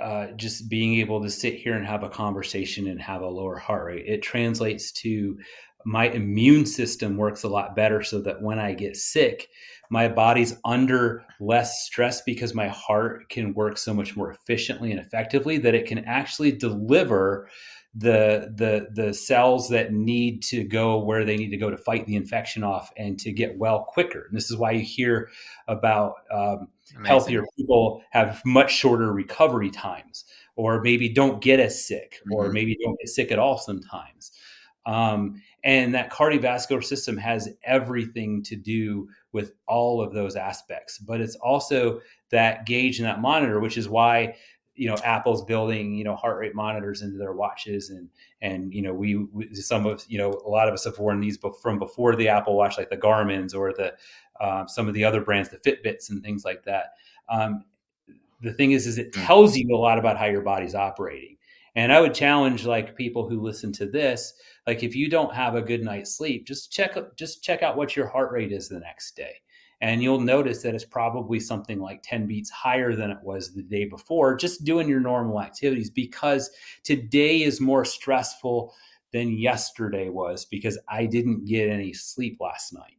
uh, just being able to sit here and have a conversation and have a lower heart rate. It translates to my immune system works a lot better so that when I get sick, my body's under less stress because my heart can work so much more efficiently and effectively that it can actually deliver the the the cells that need to go where they need to go to fight the infection off and to get well quicker. And this is why you hear about um, healthier people have much shorter recovery times, or maybe don't get as sick, mm-hmm. or maybe don't get sick at all sometimes. Um, and that cardiovascular system has everything to do with all of those aspects. But it's also that gauge and that monitor, which is why you know apple's building you know heart rate monitors into their watches and and you know we, we some of you know a lot of us have worn these from before the apple watch like the garmin's or the um, some of the other brands the fitbits and things like that. Um, the thing is is it hmm. tells you a lot about how your body's operating. And i would challenge like people who listen to this like if you don't have a good night's sleep just check just check out what your heart rate is the next day and you'll notice that it's probably something like 10 beats higher than it was the day before just doing your normal activities because today is more stressful than yesterday was because i didn't get any sleep last night.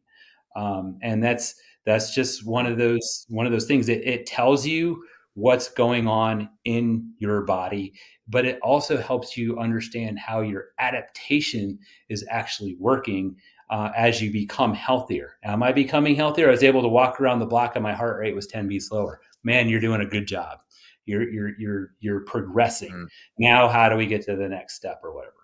Um, and that's that's just one of those one of those things. It, it tells you what's going on in your body but it also helps you understand how your adaptation is actually working uh, as you become healthier. Am I becoming healthier? I was able to walk around the block and my heart rate was 10 beats lower. Man, you're doing a good job. You're you're you're you're progressing. Mm. Now, how do we get to the next step or whatever?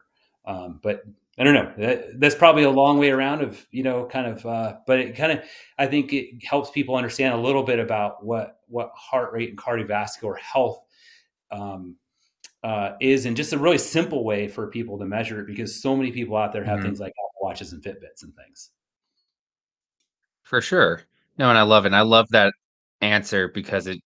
Um, but I don't know. That, that's probably a long way around of you know kind of, uh, but it kind of I think it helps people understand a little bit about what what heart rate and cardiovascular health um, uh, is in just a really simple way for people to measure it because so many people out there have mm-hmm. things like watches and Fitbits and things. For sure. No, and I love it. And I love that answer because it,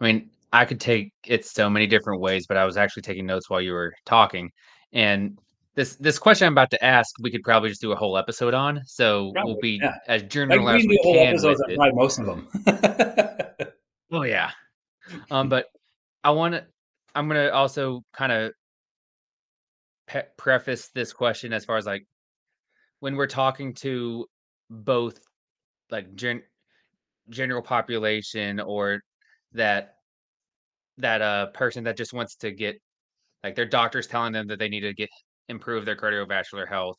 I mean, I could take it so many different ways, but I was actually taking notes while you were talking. And this this question I'm about to ask, we could probably just do a whole episode on. So probably, we'll be yeah. as general like, as we, we can. With it. Most of them. oh yeah. Um, but I want to. I'm gonna also kind of pe- preface this question as far as like when we're talking to both like gen- general population or that that uh person that just wants to get like their doctors telling them that they need to get improve their cardiovascular health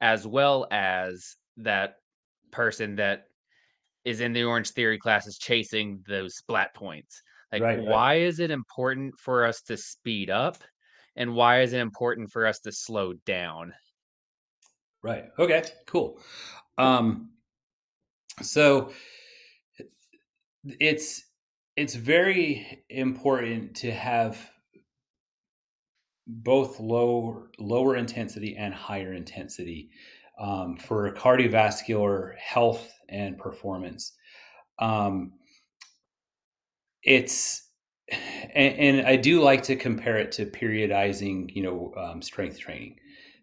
as well as that person that is in the orange theory classes chasing those splat points like right, why right. is it important for us to speed up and why is it important for us to slow down Right. Okay. Cool. Um, so it's it's very important to have both lower lower intensity and higher intensity um, for cardiovascular health and performance. Um, it's and, and, I do like to compare it to periodizing, you know, um, strength training.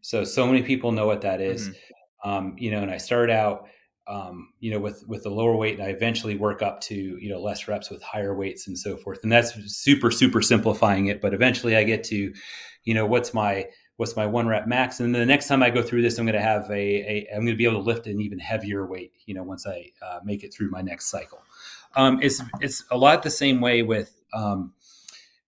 So so many people know what that is. Mm-hmm. Um, you know, and I start out um, you know, with with the lower weight, and I eventually work up to you know less reps with higher weights and so forth. And that's super super simplifying it. But eventually, I get to, you know, what's my what's my one rep max, and then the next time I go through this, I'm going to have a, a I'm going to be able to lift an even heavier weight. You know, once I uh, make it through my next cycle. Um, it's it's a lot the same way with um,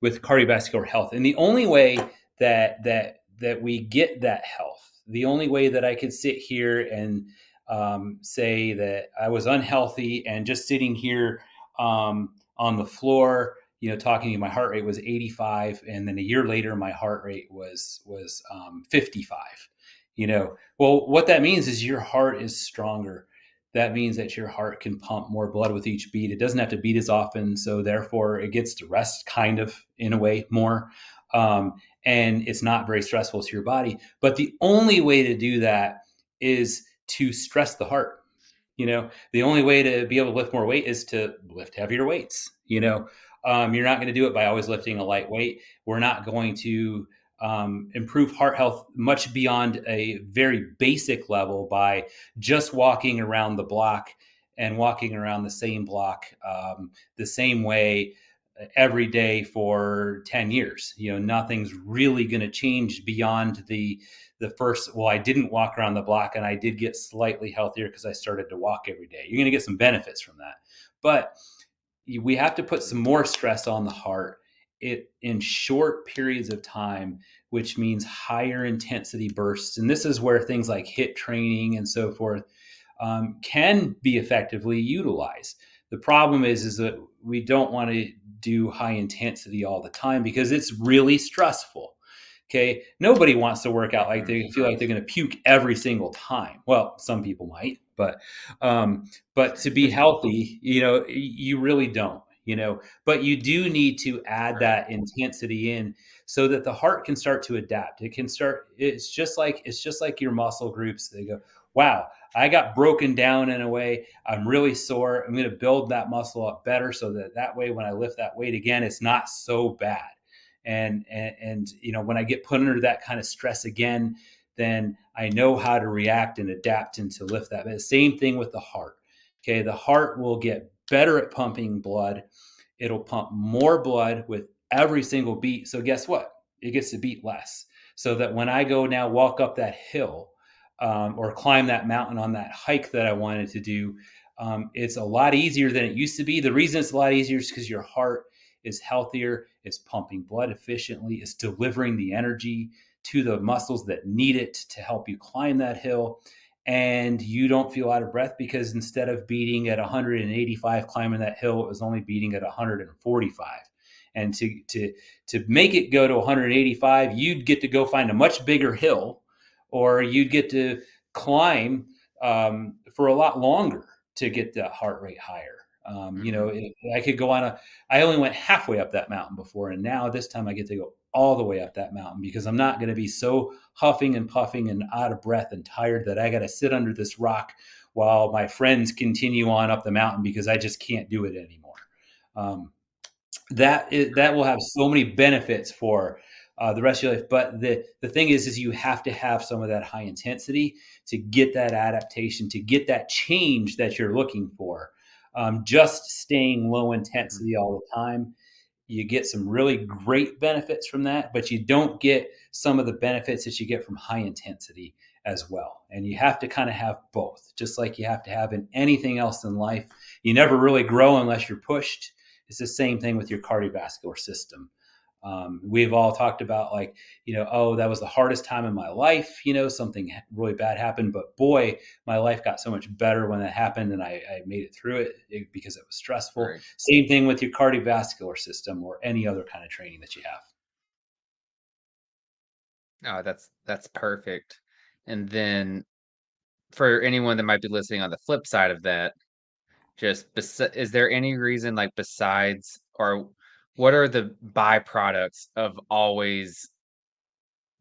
with cardiovascular health, and the only way that that that we get that health. The only way that I could sit here and um, say that I was unhealthy and just sitting here um, on the floor, you know, talking to you, my heart rate was 85, and then a year later, my heart rate was was um, 55. You know, well, what that means is your heart is stronger. That means that your heart can pump more blood with each beat. It doesn't have to beat as often, so therefore, it gets to rest kind of in a way more. Um, and it's not very stressful to your body. But the only way to do that is to stress the heart. You know, the only way to be able to lift more weight is to lift heavier weights. You know, um, you're not going to do it by always lifting a light weight. We're not going to um, improve heart health much beyond a very basic level by just walking around the block and walking around the same block um, the same way every day for 10 years you know nothing's really going to change beyond the the first well i didn't walk around the block and i did get slightly healthier because i started to walk every day you're going to get some benefits from that but we have to put some more stress on the heart it in short periods of time which means higher intensity bursts. And this is where things like HIIT training and so forth um, can be effectively utilized. The problem is, is that we don't want to do high intensity all the time because it's really stressful. Okay. Nobody wants to work out like they feel like they're going to puke every single time. Well, some people might, but, um, but to be healthy, you know, you really don't, you know, but you do need to add that intensity in so that the heart can start to adapt. It can start, it's just like, it's just like your muscle groups. They go, wow, I got broken down in a way. I'm really sore. I'm going to build that muscle up better so that that way when I lift that weight again, it's not so bad. And, and, and you know, when I get put under that kind of stress again, then I know how to react and adapt and to lift that. But the same thing with the heart. Okay. The heart will get better at pumping blood. It'll pump more blood with every single beat. So guess what? It gets to beat less. So that when I go now walk up that hill, um, or climb that mountain on that hike that I wanted to do. Um, it's a lot easier than it used to be. The reason it's a lot easier is because your heart is healthier, it's pumping blood efficiently, it's delivering the energy to the muscles that need it to help you climb that hill. And you don't feel out of breath because instead of beating at 185 climbing that hill, it was only beating at 145 and to to to make it go to 185 you'd get to go find a much bigger hill or you'd get to climb um, for a lot longer to get the heart rate higher. Um, you know, mm-hmm. it, I could go on a. I only went halfway up that mountain before, and now this time I get to go all the way up that mountain because I'm not going to be so huffing and puffing and out of breath and tired that I got to sit under this rock while my friends continue on up the mountain because I just can't do it anymore. Um, that is, that will have so many benefits for uh, the rest of your life. But the the thing is, is you have to have some of that high intensity to get that adaptation, to get that change that you're looking for. Um, just staying low intensity all the time, you get some really great benefits from that, but you don't get some of the benefits that you get from high intensity as well. And you have to kind of have both, just like you have to have in anything else in life. You never really grow unless you're pushed. It's the same thing with your cardiovascular system. Um, we've all talked about like, you know, oh, that was the hardest time in my life. You know, something really bad happened, but boy, my life got so much better when that happened, and I, I made it through it, it, because it was stressful. Right. Same thing with your cardiovascular system or any other kind of training that you have. Oh, that's that's perfect. And then for anyone that might be listening on the flip side of that, just bes- is there any reason like besides or what are the byproducts of always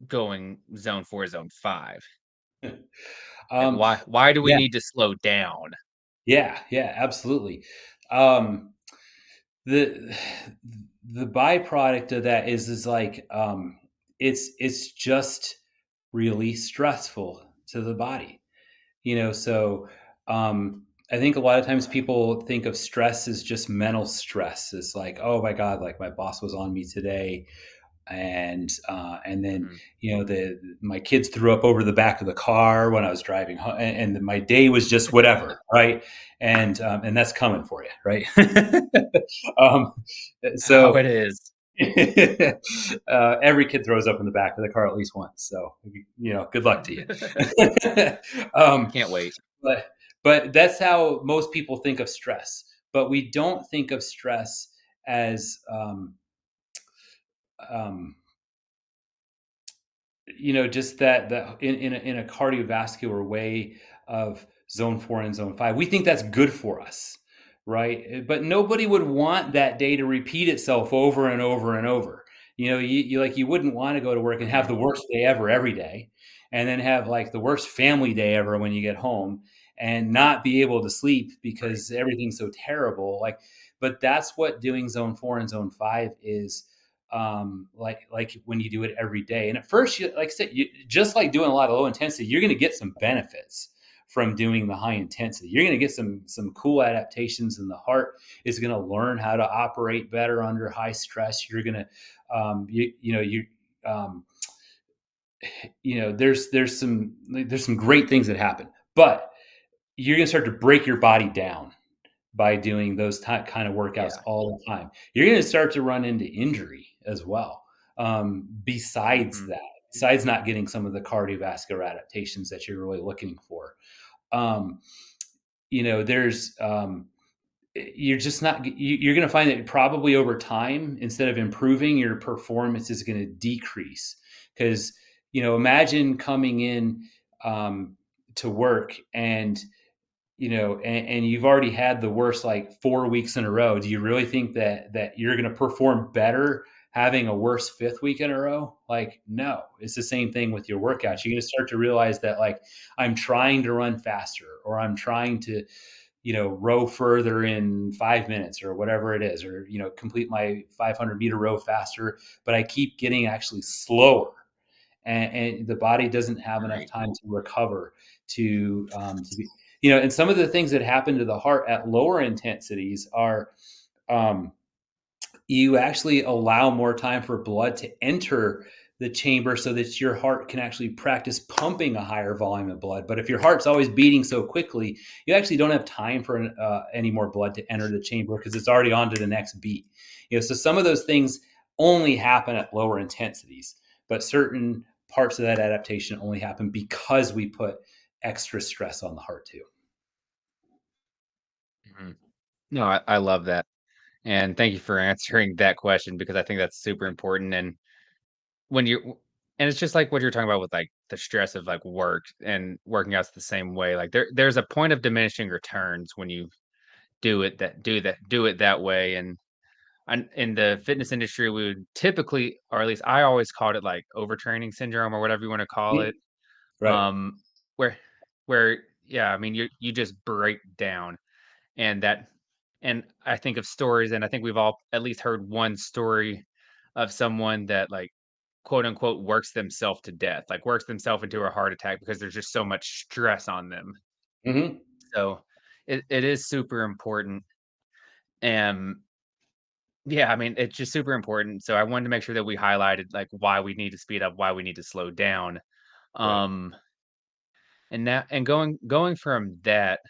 going zone four, zone five? um, why why do we yeah. need to slow down? Yeah, yeah, absolutely. Um, the the byproduct of that is is like um, it's it's just really stressful to the body, you know. So um, I think a lot of times people think of stress as just mental stress. It's like, oh my god, like my boss was on me today, and uh, and then mm-hmm. you know the my kids threw up over the back of the car when I was driving home, and, and my day was just whatever, right? And um, and that's coming for you, right? um, so it is. uh, every kid throws up in the back of the car at least once. So you know, good luck to you. um, Can't wait. But but that's how most people think of stress. But we don't think of stress as, um, um, you know, just that that in in a, in a cardiovascular way of zone four and zone five. We think that's good for us, right? But nobody would want that day to repeat itself over and over and over. You know, you, you like you wouldn't want to go to work and have the worst day ever every day, and then have like the worst family day ever when you get home and not be able to sleep because everything's so terrible like but that's what doing zone four and zone five is um like like when you do it every day. And at first you like i said you, just like doing a lot of low intensity you're going to get some benefits from doing the high intensity. You're going to get some some cool adaptations and the heart. Is going to learn how to operate better under high stress. You're going to um you, you know you um you know there's there's some there's some great things that happen. But you're going to start to break your body down by doing those t- kind of workouts yeah. all the time. You're going to start to run into injury as well. um, besides Mhm. that, besides not getting some of the cardiovascular adaptations that you're really looking for. Um, you know, there's um, you're just not you're going to find that probably over time instead of improving your performance is going to decrease because you know imagine coming in um, to work and you know and, and, you've already had the worst like four weeks in a row. Do you really think that that you're going to perform better having a worse fifth week in a row? Like no it's the same thing with your workouts. You're going to start to realize that like i'm trying to run faster or i'm trying to you know row further in five minutes or whatever it is or you know complete my 500 meter row faster but i keep getting actually slower and, and the body doesn't have enough time to recover to um, to be you know and some of the things that happen to the heart at lower intensities are um, you actually allow more time for blood to enter the chamber so that your heart can actually practice pumping a higher volume of blood. But if your heart's always beating so quickly, you actually don't have time for uh, any more blood to enter the chamber because it's already on to the next beat. You know, so some of those things only happen at lower intensities, but certain parts of that adaptation only happen because we put extra stress on the heart too. Mm-hmm. No, I, I love that. And thank you for answering that question because I think that's super important. And when you and it's just like what you're talking about with like the stress of like work and working out's the same way. Like there there's a point of diminishing returns when you do it that do that do it that way. And and in the fitness industry, we would typically, or at least I always called it like overtraining syndrome or whatever you want to call it. Right. Um, where where yeah, I mean you you just break down, and that and I think of stories, and I think we've all at least heard one story of someone that like quote unquote works themselves to death, like works themselves into a heart attack because there's just so much stress on them. Mm-hmm. So it, it is super important. And yeah, I mean, it's just super important. So I wanted to make sure that we highlighted like why we need to speed up, why we need to slow down. Um and now and going going from that,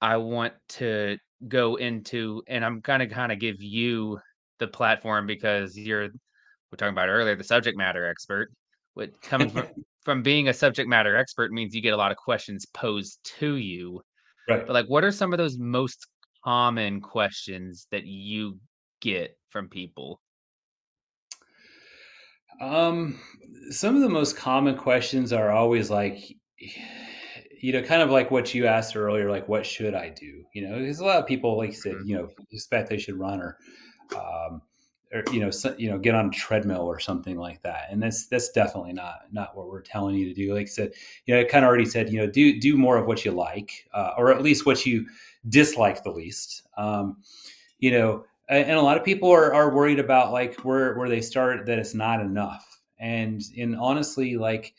I want to go into and I'm gonna kind of give you the platform because you're we're talking about earlier, the subject matter expert. What coming from, from being a subject matter expert means you get a lot of questions posed to you. Right. But like what are some of those most common questions that you get from people? Um some of the most common questions are always like you know, kind of like what you asked earlier, like what should I do? You know, because a lot of people, like you said, mm-hmm. you know, expect they should run or um, or you know so, you know get on a treadmill or something like that and that's that's definitely not not what we're telling you to do like i said you know i kind of already said you know do do more of what you like uh, or at least what you dislike the least um, you know and, a lot of people are, are worried about like where where they start that it's not enough. And and honestly like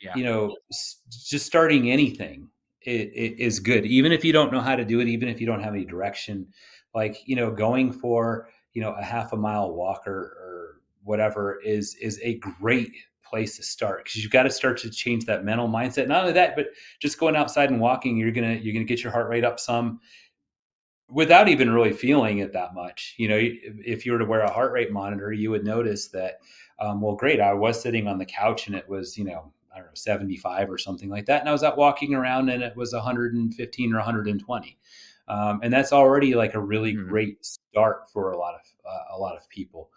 yeah. you know just starting anything it, it is good. Even if you don't know how to do it even if you don't have any direction like you know going for you know a half a mile walk or, or whatever is is a great place to start because you've got to start to change that mental mindset. Not only that but just going outside and walking you're gonna you're gonna get your heart rate up some without even really feeling it that much you know if you were to wear a heart rate monitor you would notice that um, well great i was sitting on the couch and it was you know i don't know 75 or something like that and i was out walking around and it was 115 or 120 um, and that's already like a really mm-hmm. great start for a lot of uh, a lot of people.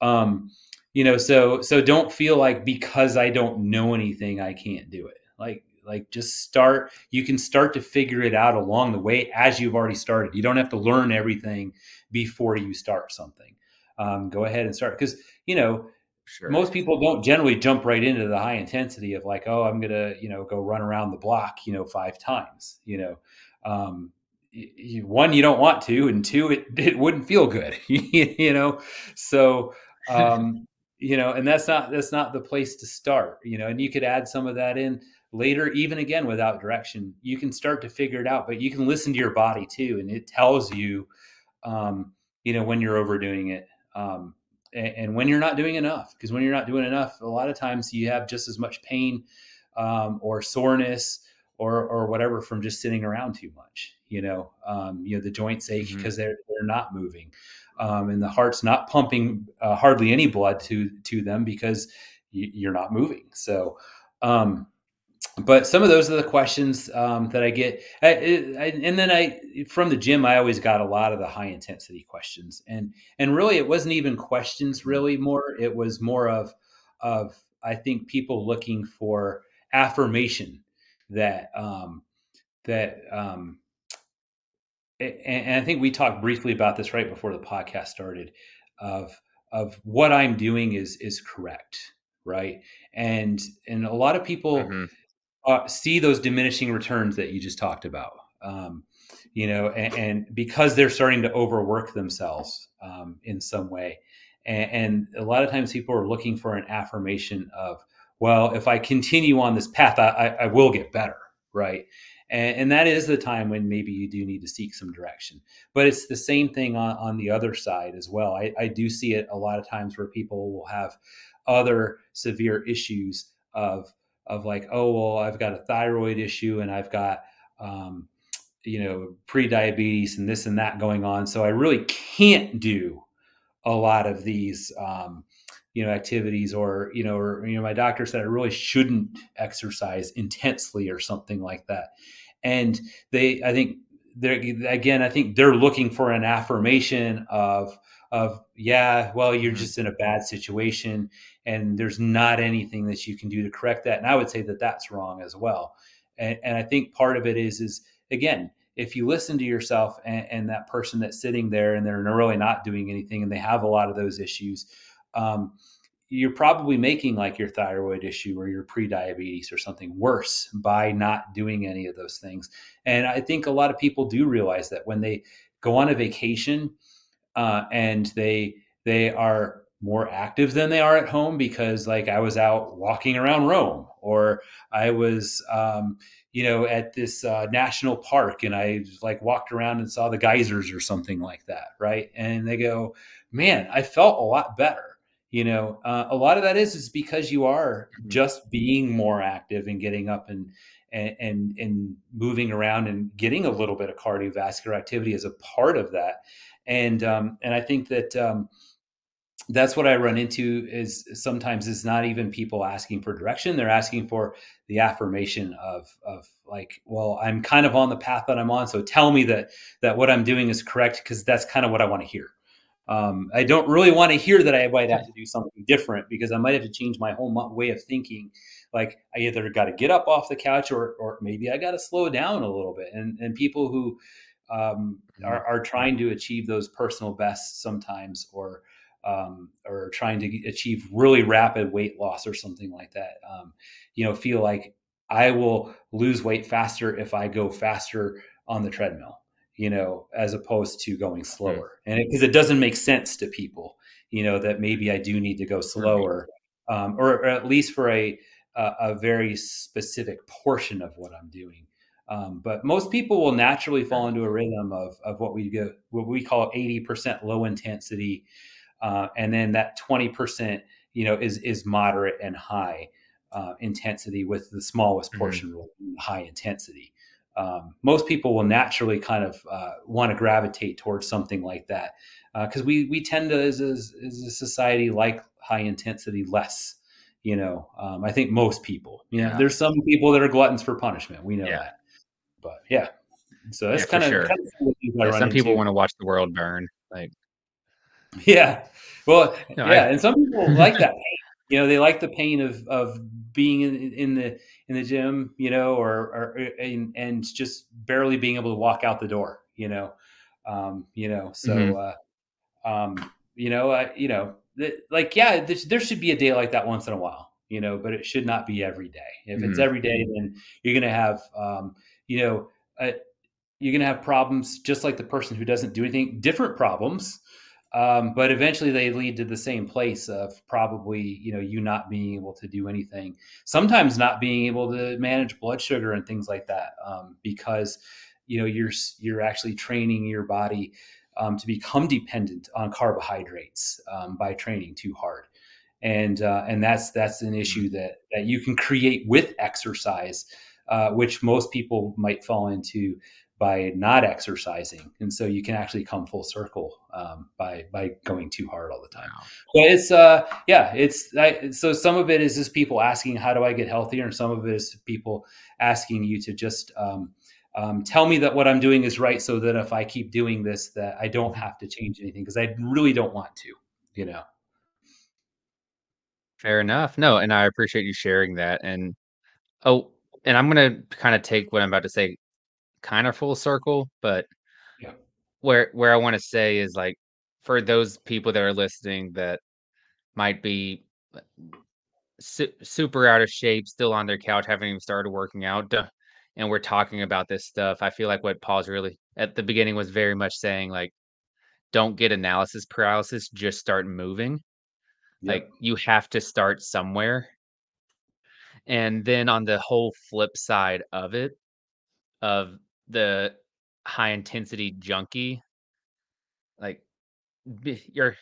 Um, you know, so so don't feel like because I don't know anything, I can't do it. Like like just start. You can start to figure it out along the way as you've already started. You don't have to learn everything before you start something. Um, go ahead and start because you know Sure. Most people don't generally jump right into the high intensity of like, oh, I'm gonna, you know, go run around the block, you know, five times. You know, um, one you don't want to and two it, it wouldn't feel good you know so um you know and that's not that's not the place to start you know and you could add some of that in later even again without direction you can start to figure it out but you can listen to your body too and it tells you um you know when you're overdoing it um and, and when you're not doing enough because when you're not doing enough a lot of times you have just as much pain um, or soreness or or whatever from just sitting around too much. You know, um, you know the joints ache because mm-hmm. they're they're not moving. um, and the heart's not pumping uh, hardly any blood to to them because you're not moving. So, um, but some of those are the questions um, that I get, I, I, and then I from the gym I always got a lot of the high intensity questions, and and really it wasn't even questions really more it was more of of I think people looking for affirmation that um, that um, and, and I think we talked briefly about this right before the podcast started of of what I'm doing is is correct, right? And and a lot of people mm-hmm. Uh, see those diminishing returns that you just talked about, um, you know, and, and, because they're starting to overwork themselves um, in some way, and, and, a lot of times people are looking for an affirmation of, well, if I continue on this path, I, I, I will get better, right? And, and, that is the time when maybe you do need to seek some direction. But it's the same thing on, on the other side as well. I, I do see it a lot of times where people will have other severe issues of of like, oh well, I've got a thyroid issue and I've got um, you know pre-diabetes and this and that going on, so I really can't do a lot of these um, you know activities or you know or you know my doctor said I really shouldn't exercise intensely or something like that, and they I think they're again I think they're looking for an affirmation of of yeah well you're mm-hmm. just in a bad situation and there's not anything that you can do to correct that. And i would say that that's wrong as well. And, and i think part of it is is again if you listen to yourself and, and, that person that's sitting there and they're really not doing anything and they have a lot of those issues um, you're probably making like your thyroid issue or your pre-diabetes or something worse by not doing any of those things. And i think a lot of people do realize that when they go on a vacation uh, and they they are more active than they are at home because like I was out walking around Rome or I was um, you know at this uh, national park and I like walked around and saw the geysers or something like that right? And they go man I felt a lot better you know? Uh, a lot of that is is because you are mm-hmm. just being more active and getting up and and, and and moving around and getting a little bit of cardiovascular activity as a part of that and um, and I think that um, that's what I run into is sometimes it's not even people asking for direction; they're asking for the affirmation of of like, well, I'm kind of on the path that I'm on, so tell me that that what I'm doing is correct because that's kind of what I want to hear. Um, I don't really want to hear that I might have to do something different because I might have to change my whole way of thinking. Like I either got to get up off the couch or or maybe I got to slow down a little bit. And and people who um, are, are trying to achieve those personal bests sometimes or um, or trying to achieve really rapid weight loss or something like that. Um, you know feel like i will lose weight faster if i go faster on the treadmill you know as opposed to going slower. And because it, it, doesn't make sense to people you know that maybe i do need to go slower um, or, or, at least for a, a, a very specific portion of what i'm doing um, but most people will naturally fall into a rhythm of, of what we go, what we call 80% low intensity. Uh, and then that 20%, you know, is, is moderate and high uh, intensity with the smallest mm-hmm. portion mm-hmm. high intensity. Um, most people will naturally kind of uh, want to gravitate towards something like that because uh, we we tend to as a, as a society like high intensity less you know um, i think most people you know yeah. there's some people that are gluttons for punishment we know yeah. that but yeah, so that's yeah, kind, of, sure. kind of yeah, some into. people want to watch the world burn. Like, yeah, well, no, yeah, I, and some people like that pain. You know, they like the pain of of being in, in the in the gym. You know, or or and, and just barely being able to walk out the door. You know, um, you know, so mm-hmm. uh, um, you know, uh, you know, like yeah, there should be a day like that once in a while you know, but it should not be every day. If mm-hmm. it's every day, then you're going to have, um, you know, uh, you're going to have problems just like the person who doesn't do anything, different problems. Um, but eventually they lead to the same place of probably, you know, you not being able to do anything, sometimes not being able to manage blood sugar and things like that. Um, because, you know, you're, you're actually training your body um, to become dependent on carbohydrates um, by training too hard and uh, and that's that's an issue that that you can create with exercise uh, which most people might fall into by not exercising, and so you can actually come full circle um, by by going too hard all the time. Wow. But it's uh yeah, it's I, so some of it is just people asking how do I get healthier, and some of it is people asking you to just um, um, tell me that what I'm doing is right, so that if I keep doing this, that I don't have to change anything because I really don't want to, you know. Fair enough. No, and I appreciate you sharing that. And oh, and I'm gonna kind of take what I'm about to say kind of full circle, but yeah. where where I want to say is like for those people that are listening that might be uh, su- super out of shape, still on their couch, haven't even started working out, and we're talking about this stuff. I feel like what Paul's really at the beginning was very much saying like, don't get analysis paralysis, just start moving. Yep. Like you have to start somewhere. And then on the whole flip side of it, of the high intensity junkie, like be, you're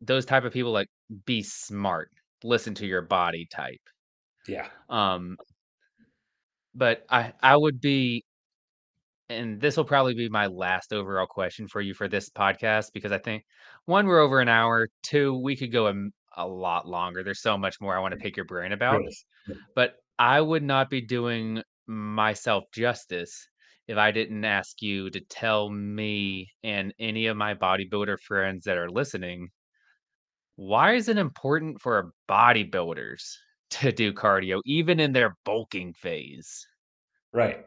those type of people like be smart, listen to your body type. Yeah. Um but I I would be and this will probably be my last overall question for you for this podcast because I think one we're over an hour, two we could go a, a lot longer. There's so much more I want to pick your brain about. But I would not be doing myself justice if I didn't ask you to tell me and any of my bodybuilder friends that are listening why is it important for bodybuilders to do cardio even in their bulking phase? Right.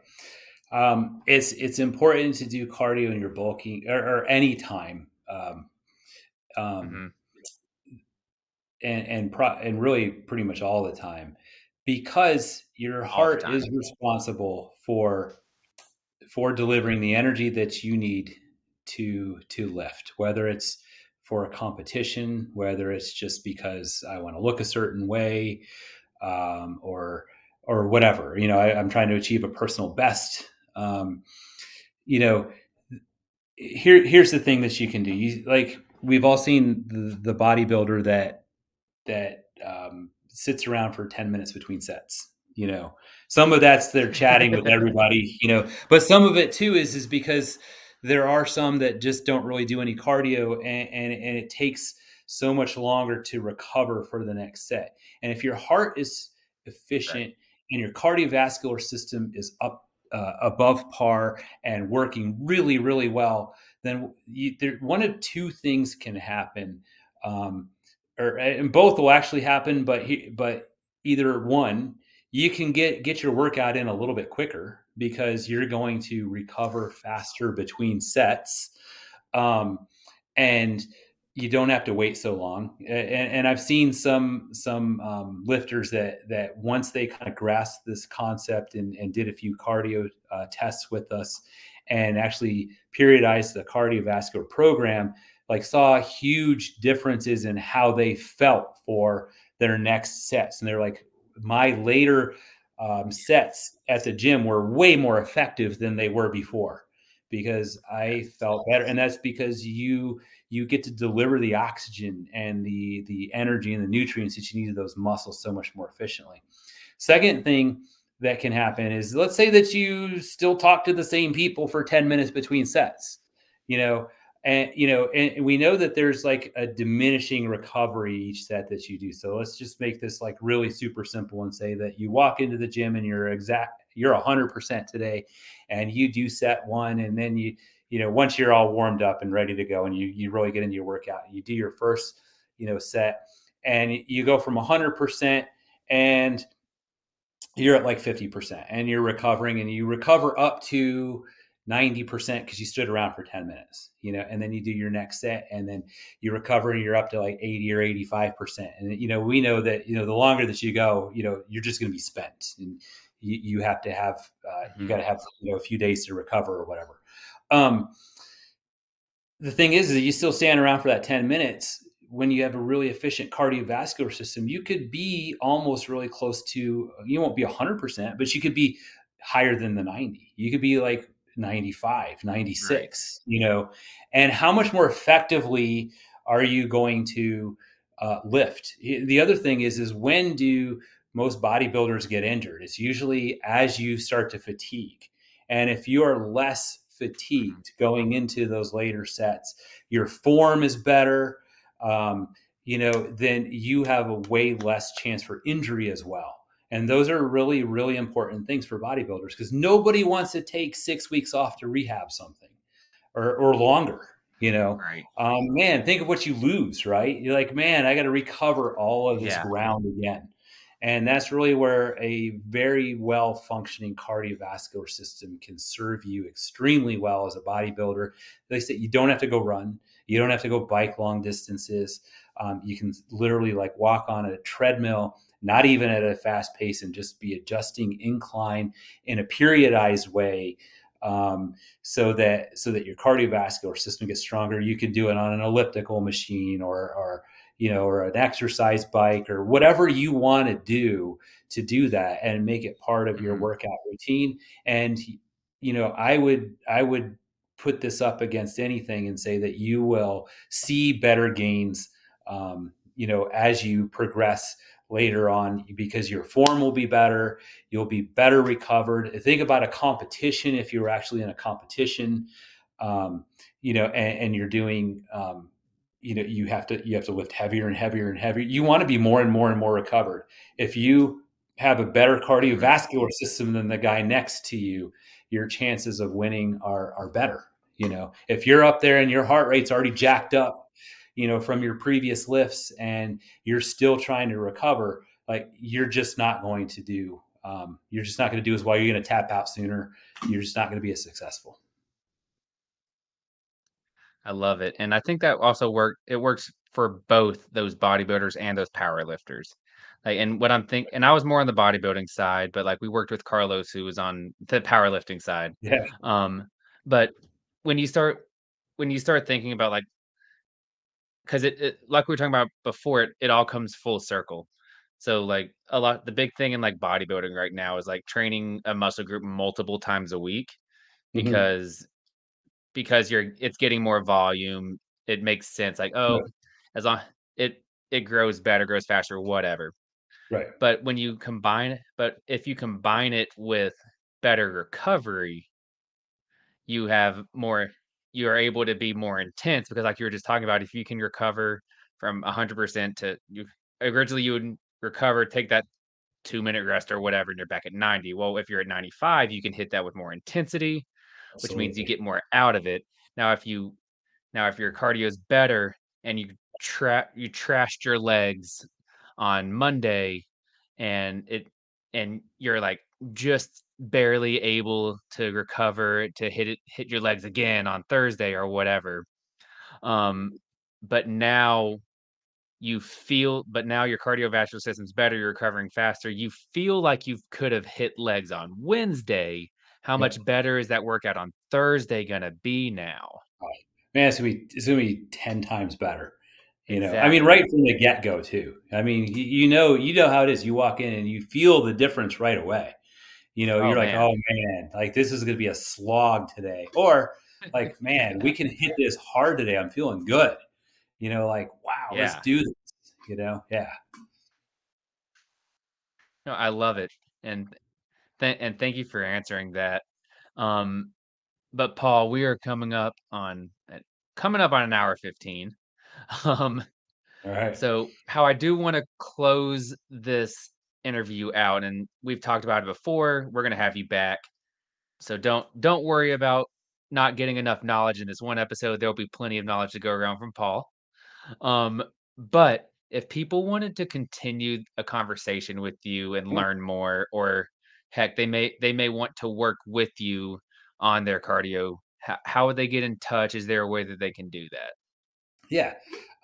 Um, it's it's important to do cardio in your bulking or, or any time, um, um, mm-hmm. And and pro- and really pretty much all the time, because your heart is responsible for for delivering the energy that you need to to lift, whether it's for a competition, whether it's just because I want to look a certain way, um, or or whatever. You know, I, I'm trying to achieve a personal best um, you know, here here's the thing that you can do. You like we've all seen the, the bodybuilder that that um, sits around for 10 minutes between sets you know? Some of that's they're chatting with everybody you know? But some of it too is is because there are some that just don't really do any cardio and, and, and it takes so much longer to recover for the next set. And if your heart is efficient right. and your cardiovascular system is up uh, above par and working really, really well, then you, there, one of two things can happen, um, or and both will actually happen. But he, but either one, you can get get your workout in a little bit quicker because you're going to recover faster between sets, um, and you don't have to wait so long. And, and I've seen some some um, lifters that that once they kind of grasped this concept and, and did a few cardio uh, tests with us, and actually periodized the cardiovascular program, like saw huge differences in how they felt for their next sets. And they're like, my later um, sets at the gym were way more effective than they were before because I felt better, and that's because you you get to deliver the oxygen and the the energy and the nutrients that you need to those muscles so much more efficiently. Second thing that can happen is let's say that you still talk to the same people for 10 minutes between sets, you know, and you know, and we know that there's like a diminishing recovery each set that you do. So let's just make this like really super simple and say that you walk into the gym and you're exact you're 100% today and you do set one and then you you know once you're all warmed up and ready to go and you you really get into your workout you do your first you know set and you go from 100% and you're at like 50% and you're recovering and you recover up to 90% because you stood around for 10 minutes, you know, and then you do your next set and then you recover and you're up to like 80 or 85%. And, you know, we know that, you know, the longer that you go, you know, you're just going to be spent and you, you have to have, uh, mm-hmm. you got to have, you know, a few days to recover or whatever. Um, the thing is, is you still stand around for that 10 minutes when you have a really efficient cardiovascular system, you could be almost really close to, you won't be 100%, but you could be higher than the 90. You could be like 95, 96, right. you know, and how much more effectively are you going to uh, lift? The other thing is, is when do most bodybuilders get injured? It's usually as you start to fatigue. And if you are less fatigued going into those later sets. Your form is better. Um, you know, then you have a way less chance for injury as well. And those are really, really important things for bodybuilders because nobody wants to take six weeks off to rehab something or, or longer. You know, Right. um, man, think of what you lose, right? You're like, man, I got to recover all of this Yeah. ground again. And that's really where a very well functioning cardiovascular system can serve you extremely well as a bodybuilder. They say you don't have to go run, you don't have to go bike long distances. Um, you can literally like walk on a treadmill, not even at a fast pace, and just be adjusting incline in a periodized way um, so that so that your cardiovascular system gets stronger. You can do it on an elliptical machine or or you know or an exercise bike or whatever you want to do to do that and make it part of your Mhm. workout routine. And you know, I would I would put this up against anything and say that you will see better gains um, you know as you progress later on because your form will be better you'll be better recovered. Think about a competition if you're actually in a competition um, you know and, and you're doing um, you know you have to you have to lift heavier and heavier and heavier. You want to be more and more and more recovered. If you have a better cardiovascular system than the guy next to you your chances of winning are are better you know. If you're up there and your heart rate's already jacked up you know from your previous lifts and you're still trying to recover like you're just not going to do um, you're just not going to do as well you're going to tap out sooner you're just not going to be as successful I love it. And I think that also work it works for both those bodybuilders and those power lifters. Like, and what I'm think and I was more on the bodybuilding side, but like we worked with Carlos who was on the powerlifting side. yeah Um, but when you start when you start thinking about like because it, it like we were talking about before, it it all comes full circle. So like a lot the big thing in like bodybuilding right now is like training a muscle group multiple times a week Mhm. because because you're it's getting more volume. It makes sense. Like, right oh, as long it it grows better, grows faster, whatever. right But when you combine but if you combine it with better recovery, you have more you are able to be more intense because like you were just talking about, if you can recover from 100% to you originally you would recover, take that 2 minute rest or whatever, and you're back at 90. Well, if you're at 95, you can hit that with more intensity, which means you get more out of it. Now, if you now if your cardio is better and you tra you trashed your legs on Monday and it and you're like just barely able to recover to hit it hit your legs again on Thursday or whatever. Um, but now you feel but now your cardiovascular system's better, you're recovering faster. You feel like you could have hit legs on Wednesday. How much better is that workout on Thursday gonna be now? man it's gonna be it's gonna be 10 times better you know i mean right from the get-go too i mean you know you know how it is you walk in and you feel the difference right away you know Oh, you're like man. oh man like this is going to be a slog today or like man we can hit this hard today i'm feeling good you know like wow let's do this you know yeah No, I love it, and th and thank you for answering that. Um, but Paul, we are coming up on uh, coming up on an hour 15. Um, all right so how I do wanna close this interview out, and we've talked about it before, we're gonna have you back, so don't don't worry about not getting enough knowledge in this one episode, there'll be plenty of knowledge to go around from Paul. Um, but if people wanted to continue a conversation with you and learn more, or heck, they may they may want to work with you on their cardio, how, how would they get in touch? Is there a way that they can do that? Yeah.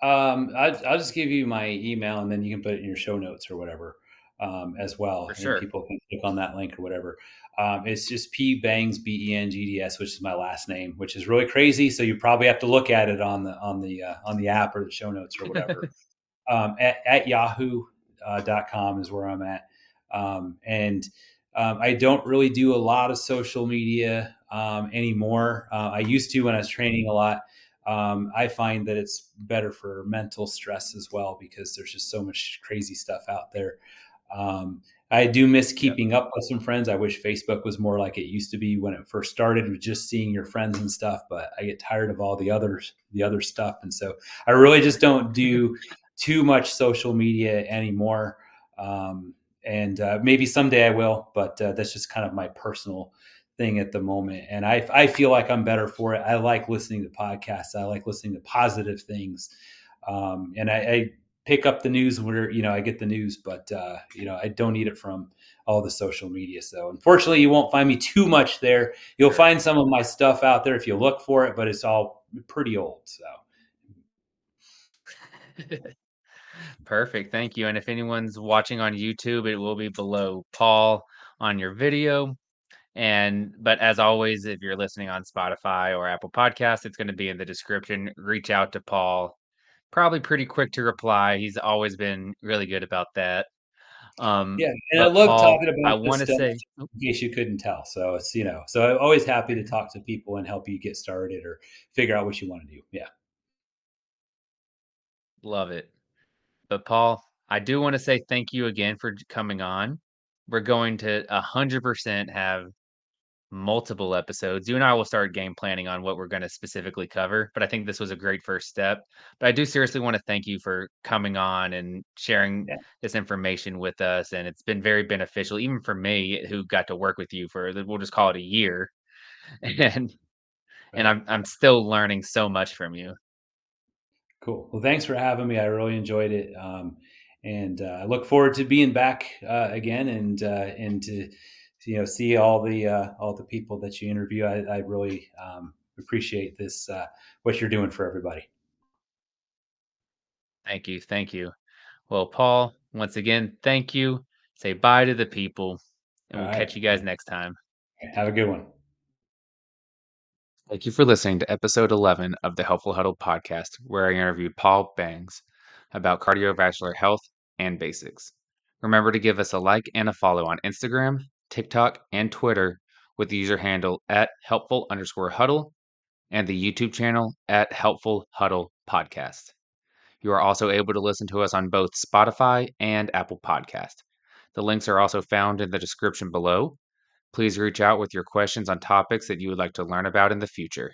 Um, I'll, I'll just give you my email and then you can put it in your show notes or whatever um, as well. For And sure. people can click on that link or whatever. Um, it's just P Bengds B E N G D S, which is my last name, which is really crazy. So you probably have to look at it on the on the uh, on the app or the show notes or whatever. um, at, at yahoo.com is where I'm at. Um, and um, I don't really do a lot of social media um, anymore. Uh, I used to when I was training a lot. Um, I find that it's better for mental stress as well because there's just so much crazy stuff out there. Um, I do miss keeping up with some friends. I wish Facebook was more like it used to be when it first started with just seeing your friends and stuff, but I get tired of all the others the other stuff and so I really just don't do too much social media anymore. Um, and uh, maybe someday I will, but uh, that's just kind of my personal thing at the moment. And I, I feel like I'm better for it. I like listening to podcasts. I like listening to positive things. Um, and I, I, pick up the news where, you know, I get the news, but, uh, you know, I don't need it from all the social media. So unfortunately you won't find me too much there. You'll find some of my stuff out there if you look for it, but it's all pretty old. So. Perfect. Thank you. And if anyone's watching on YouTube, it will be below Paul on your video. And but as always, if you're listening on Spotify or Apple Podcasts, it's going to be in the description. Reach out to Paul. Probably pretty quick to reply. He's always been really good about that. Um, yeah, and I love Paul, talking about this I want to say, in case you couldn't tell. So it's you know, so I'm always happy to talk to people and help you get started or figure out what you want to do. Yeah. love it. But Paul, I do want to say thank you again for coming on. We're going to 100% have multiple episodes. You and I will start game planning on what we're going to specifically cover, but I think this was a great first step. But I do seriously want to thank you for coming on and sharing Yeah. this information with us and it's been very beneficial even for me who got to work with you for we'll just call it a year. And and I'm I'm still learning so much from you. Cool. Well, thanks for having me. I really enjoyed it. Um, and uh, I look forward to being back uh, again and uh, and to you know see all the uh, all the people that you interview. I, I really um, appreciate this uh, what you're doing for everybody. Thank you. Thank you. Well, Paul, once again, thank you. Say bye to the people and All we'll right. catch you guys next time. Have a good one. Thank you for listening to episode 11 of the Helpful Huddle podcast, where I interviewed Paul Bengds about cardiovascular health and basics. Remember to give us a like and a follow on Instagram, TikTok, and Twitter with the user handle at helpful underscore huddle and the YouTube channel at Helpful Huddle Podcast. You are also able to listen to us on both Spotify and Apple Podcast. The links are also found in the description below. Please reach out with your questions on topics that you would like to learn about in the future.